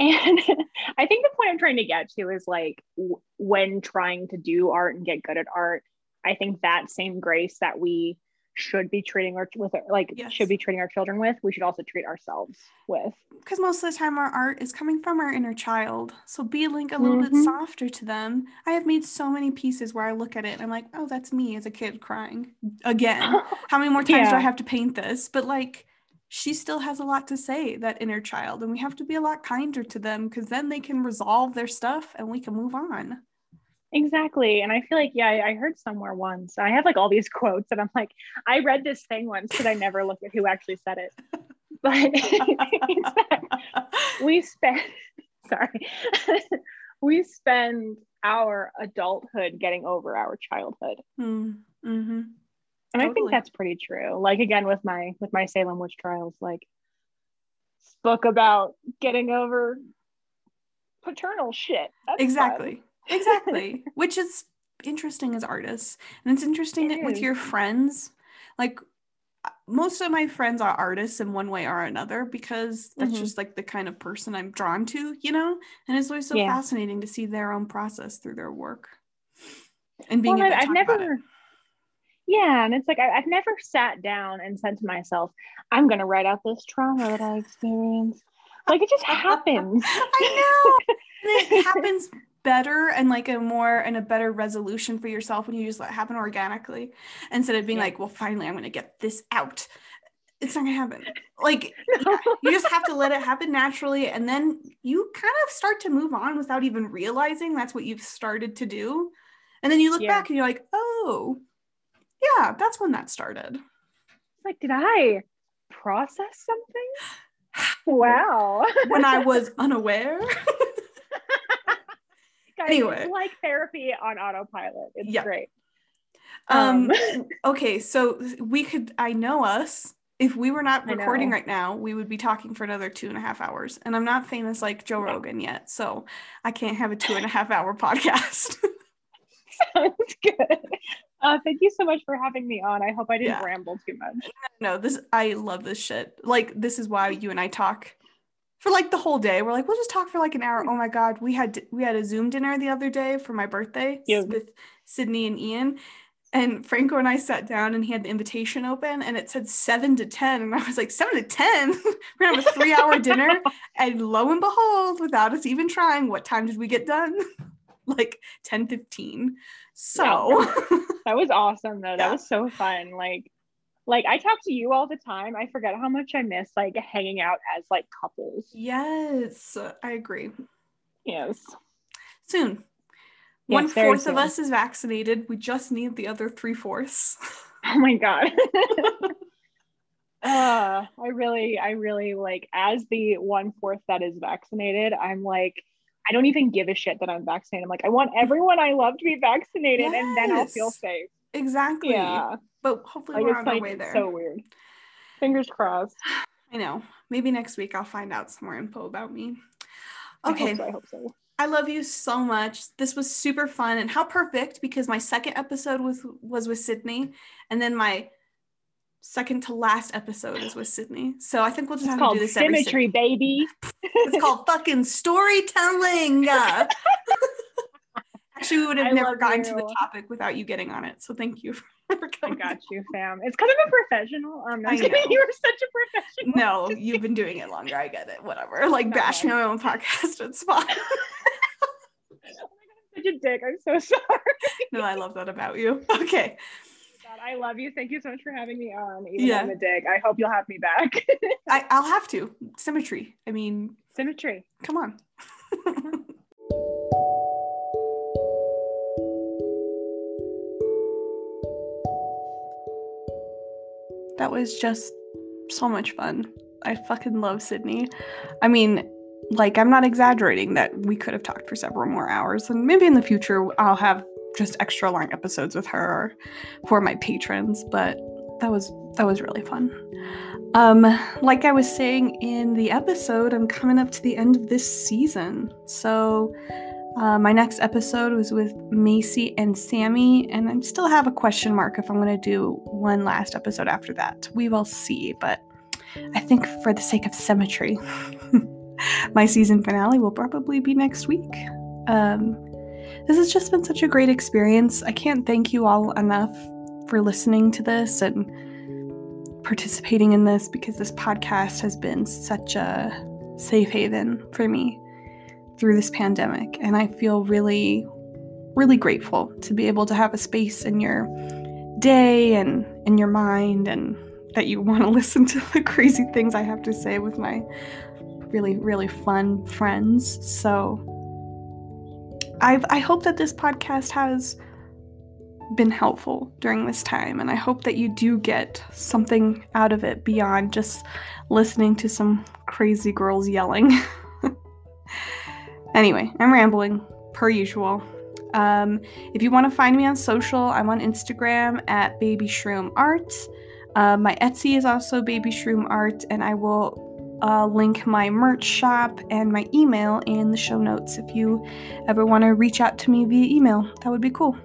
And <laughs> i think the point i'm trying to get to is like w- when trying to do art and get good at art i think that same grace that we should be treating our with like yes. should be treating our children with we should also treat ourselves with because most of the time our art is coming from our inner child so be like a little mm-hmm. bit softer to them i have made so many pieces where i look at it and i'm like oh that's me as a kid crying again <laughs> how many more times yeah. do i have to paint this but like she still has a lot to say that inner child and we have to be a lot kinder to them because then they can resolve their stuff and we can move on Exactly. And I feel like, yeah, I heard somewhere once. I have like all these <laughs> quotes, and I'm like, I read this thing once because I never looked at who actually said it. <laughs> But <laughs> we spend, sorry, we spend our adulthood getting over our childhood. Mm, mm-hmm. And totally. I think that's pretty true. Like again with my with my Salem witch trials, like spoke about getting over paternal shit. That's exactly. Fun exactly which is interesting as artists and it's interesting it with your friends like most of my friends are artists in one way or another because that's mm-hmm. just like the kind of person I'm drawn to, you know? And it's always so yeah. fascinating to see their own process through their work. and being well, able to I've talk never. about it. Yeah, and it's like I, I've never sat down and said to myself, "I'm going to write out this trauma that I experienced." Like it just happens. <laughs> I know. It happens better and like a more and a better resolution for yourself when you just let it happen organically instead of being Yeah. like, well, finally, I'm going to get this out. It's not going to happen. Like, <laughs> yeah, you just have to let it happen naturally. And then you kind of start to move on without even realizing that's what you've started to do. And then you look Yeah. back and you're like, oh, yeah, that's when that started. Like, did I process something? <sighs> Wow. When I was <laughs> unaware. <laughs> Guys, Anyway. like therapy on autopilot. It's Yeah. great. Um, Um, <laughs> okay, so we could, I know us. If we were not recording right now, we would be talking for another two and a half hours. And I'm not famous like Joe Rogan yet, so I can't have a two and a half hour podcast. <laughs> Sounds good. Uh, thank you so much for having me on. I hope I didn't Yeah. ramble too much. no, this I love this shit. Like this is why you and I talk for like the whole day. We're like, we'll just talk for like an hour. Mm-hmm. Oh my god, we had we had a Zoom dinner the other day for my birthday Yeah. with Sydney and Ian. And Franco and I sat down and he had the invitation open and it said seven to 10. And I was like, seven to 10? <laughs> We're gonna have a three hour dinner. <laughs> And lo and behold, without us even trying, what time did we get done? <laughs> like 10 15. So That was awesome though. That Yeah. was so fun. Like like I talk to you all the time. I forget how much I miss like hanging out as like couples. yes, I agree. Yes. Soon. Yes, One fourth of us is vaccinated. We just need the other three fourths. <laughs> Oh my god. <laughs> uh I really, I really like as the one fourth that is vaccinated, I'm like, I don't even give a shit that I'm vaccinated. I'm like, I want everyone I love to be vaccinated and then I'll feel safe. Exactly. Yeah. But hopefully Like we're on like our way there. so weird. Fingers crossed. <sighs> I know. Maybe next week I'll find out some more info about me. I Okay. hope so, I hope so. I love you so much. This was super fun and how perfect because my second episode was was with Sydney and then my second to last episode is with Sydney. So I think we'll just It's have to do this every symmetry, baby. <laughs> It's called fucking storytelling. <laughs> Actually, we would have I never gotten to the topic without you getting on it. So thank you <laughs> for coming. I got you, fam. It's kind I'm a professional. Um, I I'm kidding. know. You are such a professional. No, you've been doing it longer. I get it. Whatever. <laughs> Like No. bash me on my own podcast. It's fine. Oh my god, I'm such a dick. I'm so <laughs> sorry. no, I love that about you. Okay. I love you. Thank you so much for having me on. Even Yeah. I'm a dick. I hope you'll have me back. I, I'll have to. Symmetry. I mean, Symmetry. come on. That was just so much fun. I fucking love Sydney. I mean, like, I'm not exaggerating that we could have talked for several more hours, and maybe in the future I'll have just extra long episodes with her for my patrons. But that was that was really fun. Um, like I was saying in the episode, I'm coming up to the end of this season, so uh, my next episode was with Macy and Sammy, and I still have a question mark if I'm going to do one last episode after that. We will see, but I think for the sake of symmetry, <laughs> my season finale will probably be next week. Um, this has just been such a great experience. I can't thank you all enough for listening to this and participating in this because this podcast has been such a safe haven for me through this pandemic. And I feel really, really grateful to be able to have a space in your day and in your mind and that you want to <laughs> listen to the crazy things I have to say with my really, really fun friends. So I've, I hope that this podcast has been helpful during this time, and I hope that you do get something out of it beyond just listening to some crazy girls yelling. <laughs> anyway, I'm rambling, per usual. Um, if you want to find me on social, I'm on Instagram at Baby Shroom Art. Uh, my Etsy is also Baby Shroom Art, and I will uh, link my merch shop and my email in the show notes if you ever want to reach out to me via email. That would be cool.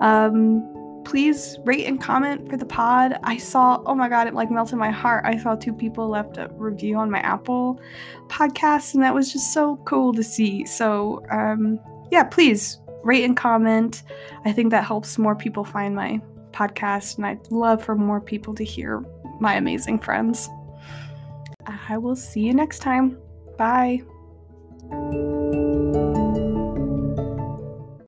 Um, please rate and comment for the pod. I saw, oh my God, it like melted my heart. I saw two people left a review on my Apple podcast, and that was just so cool to see. So, um, yeah, please rate and comment. I think that helps more people find my podcast, and I'd love for more people to hear my amazing friends. I will see you next time. Bye.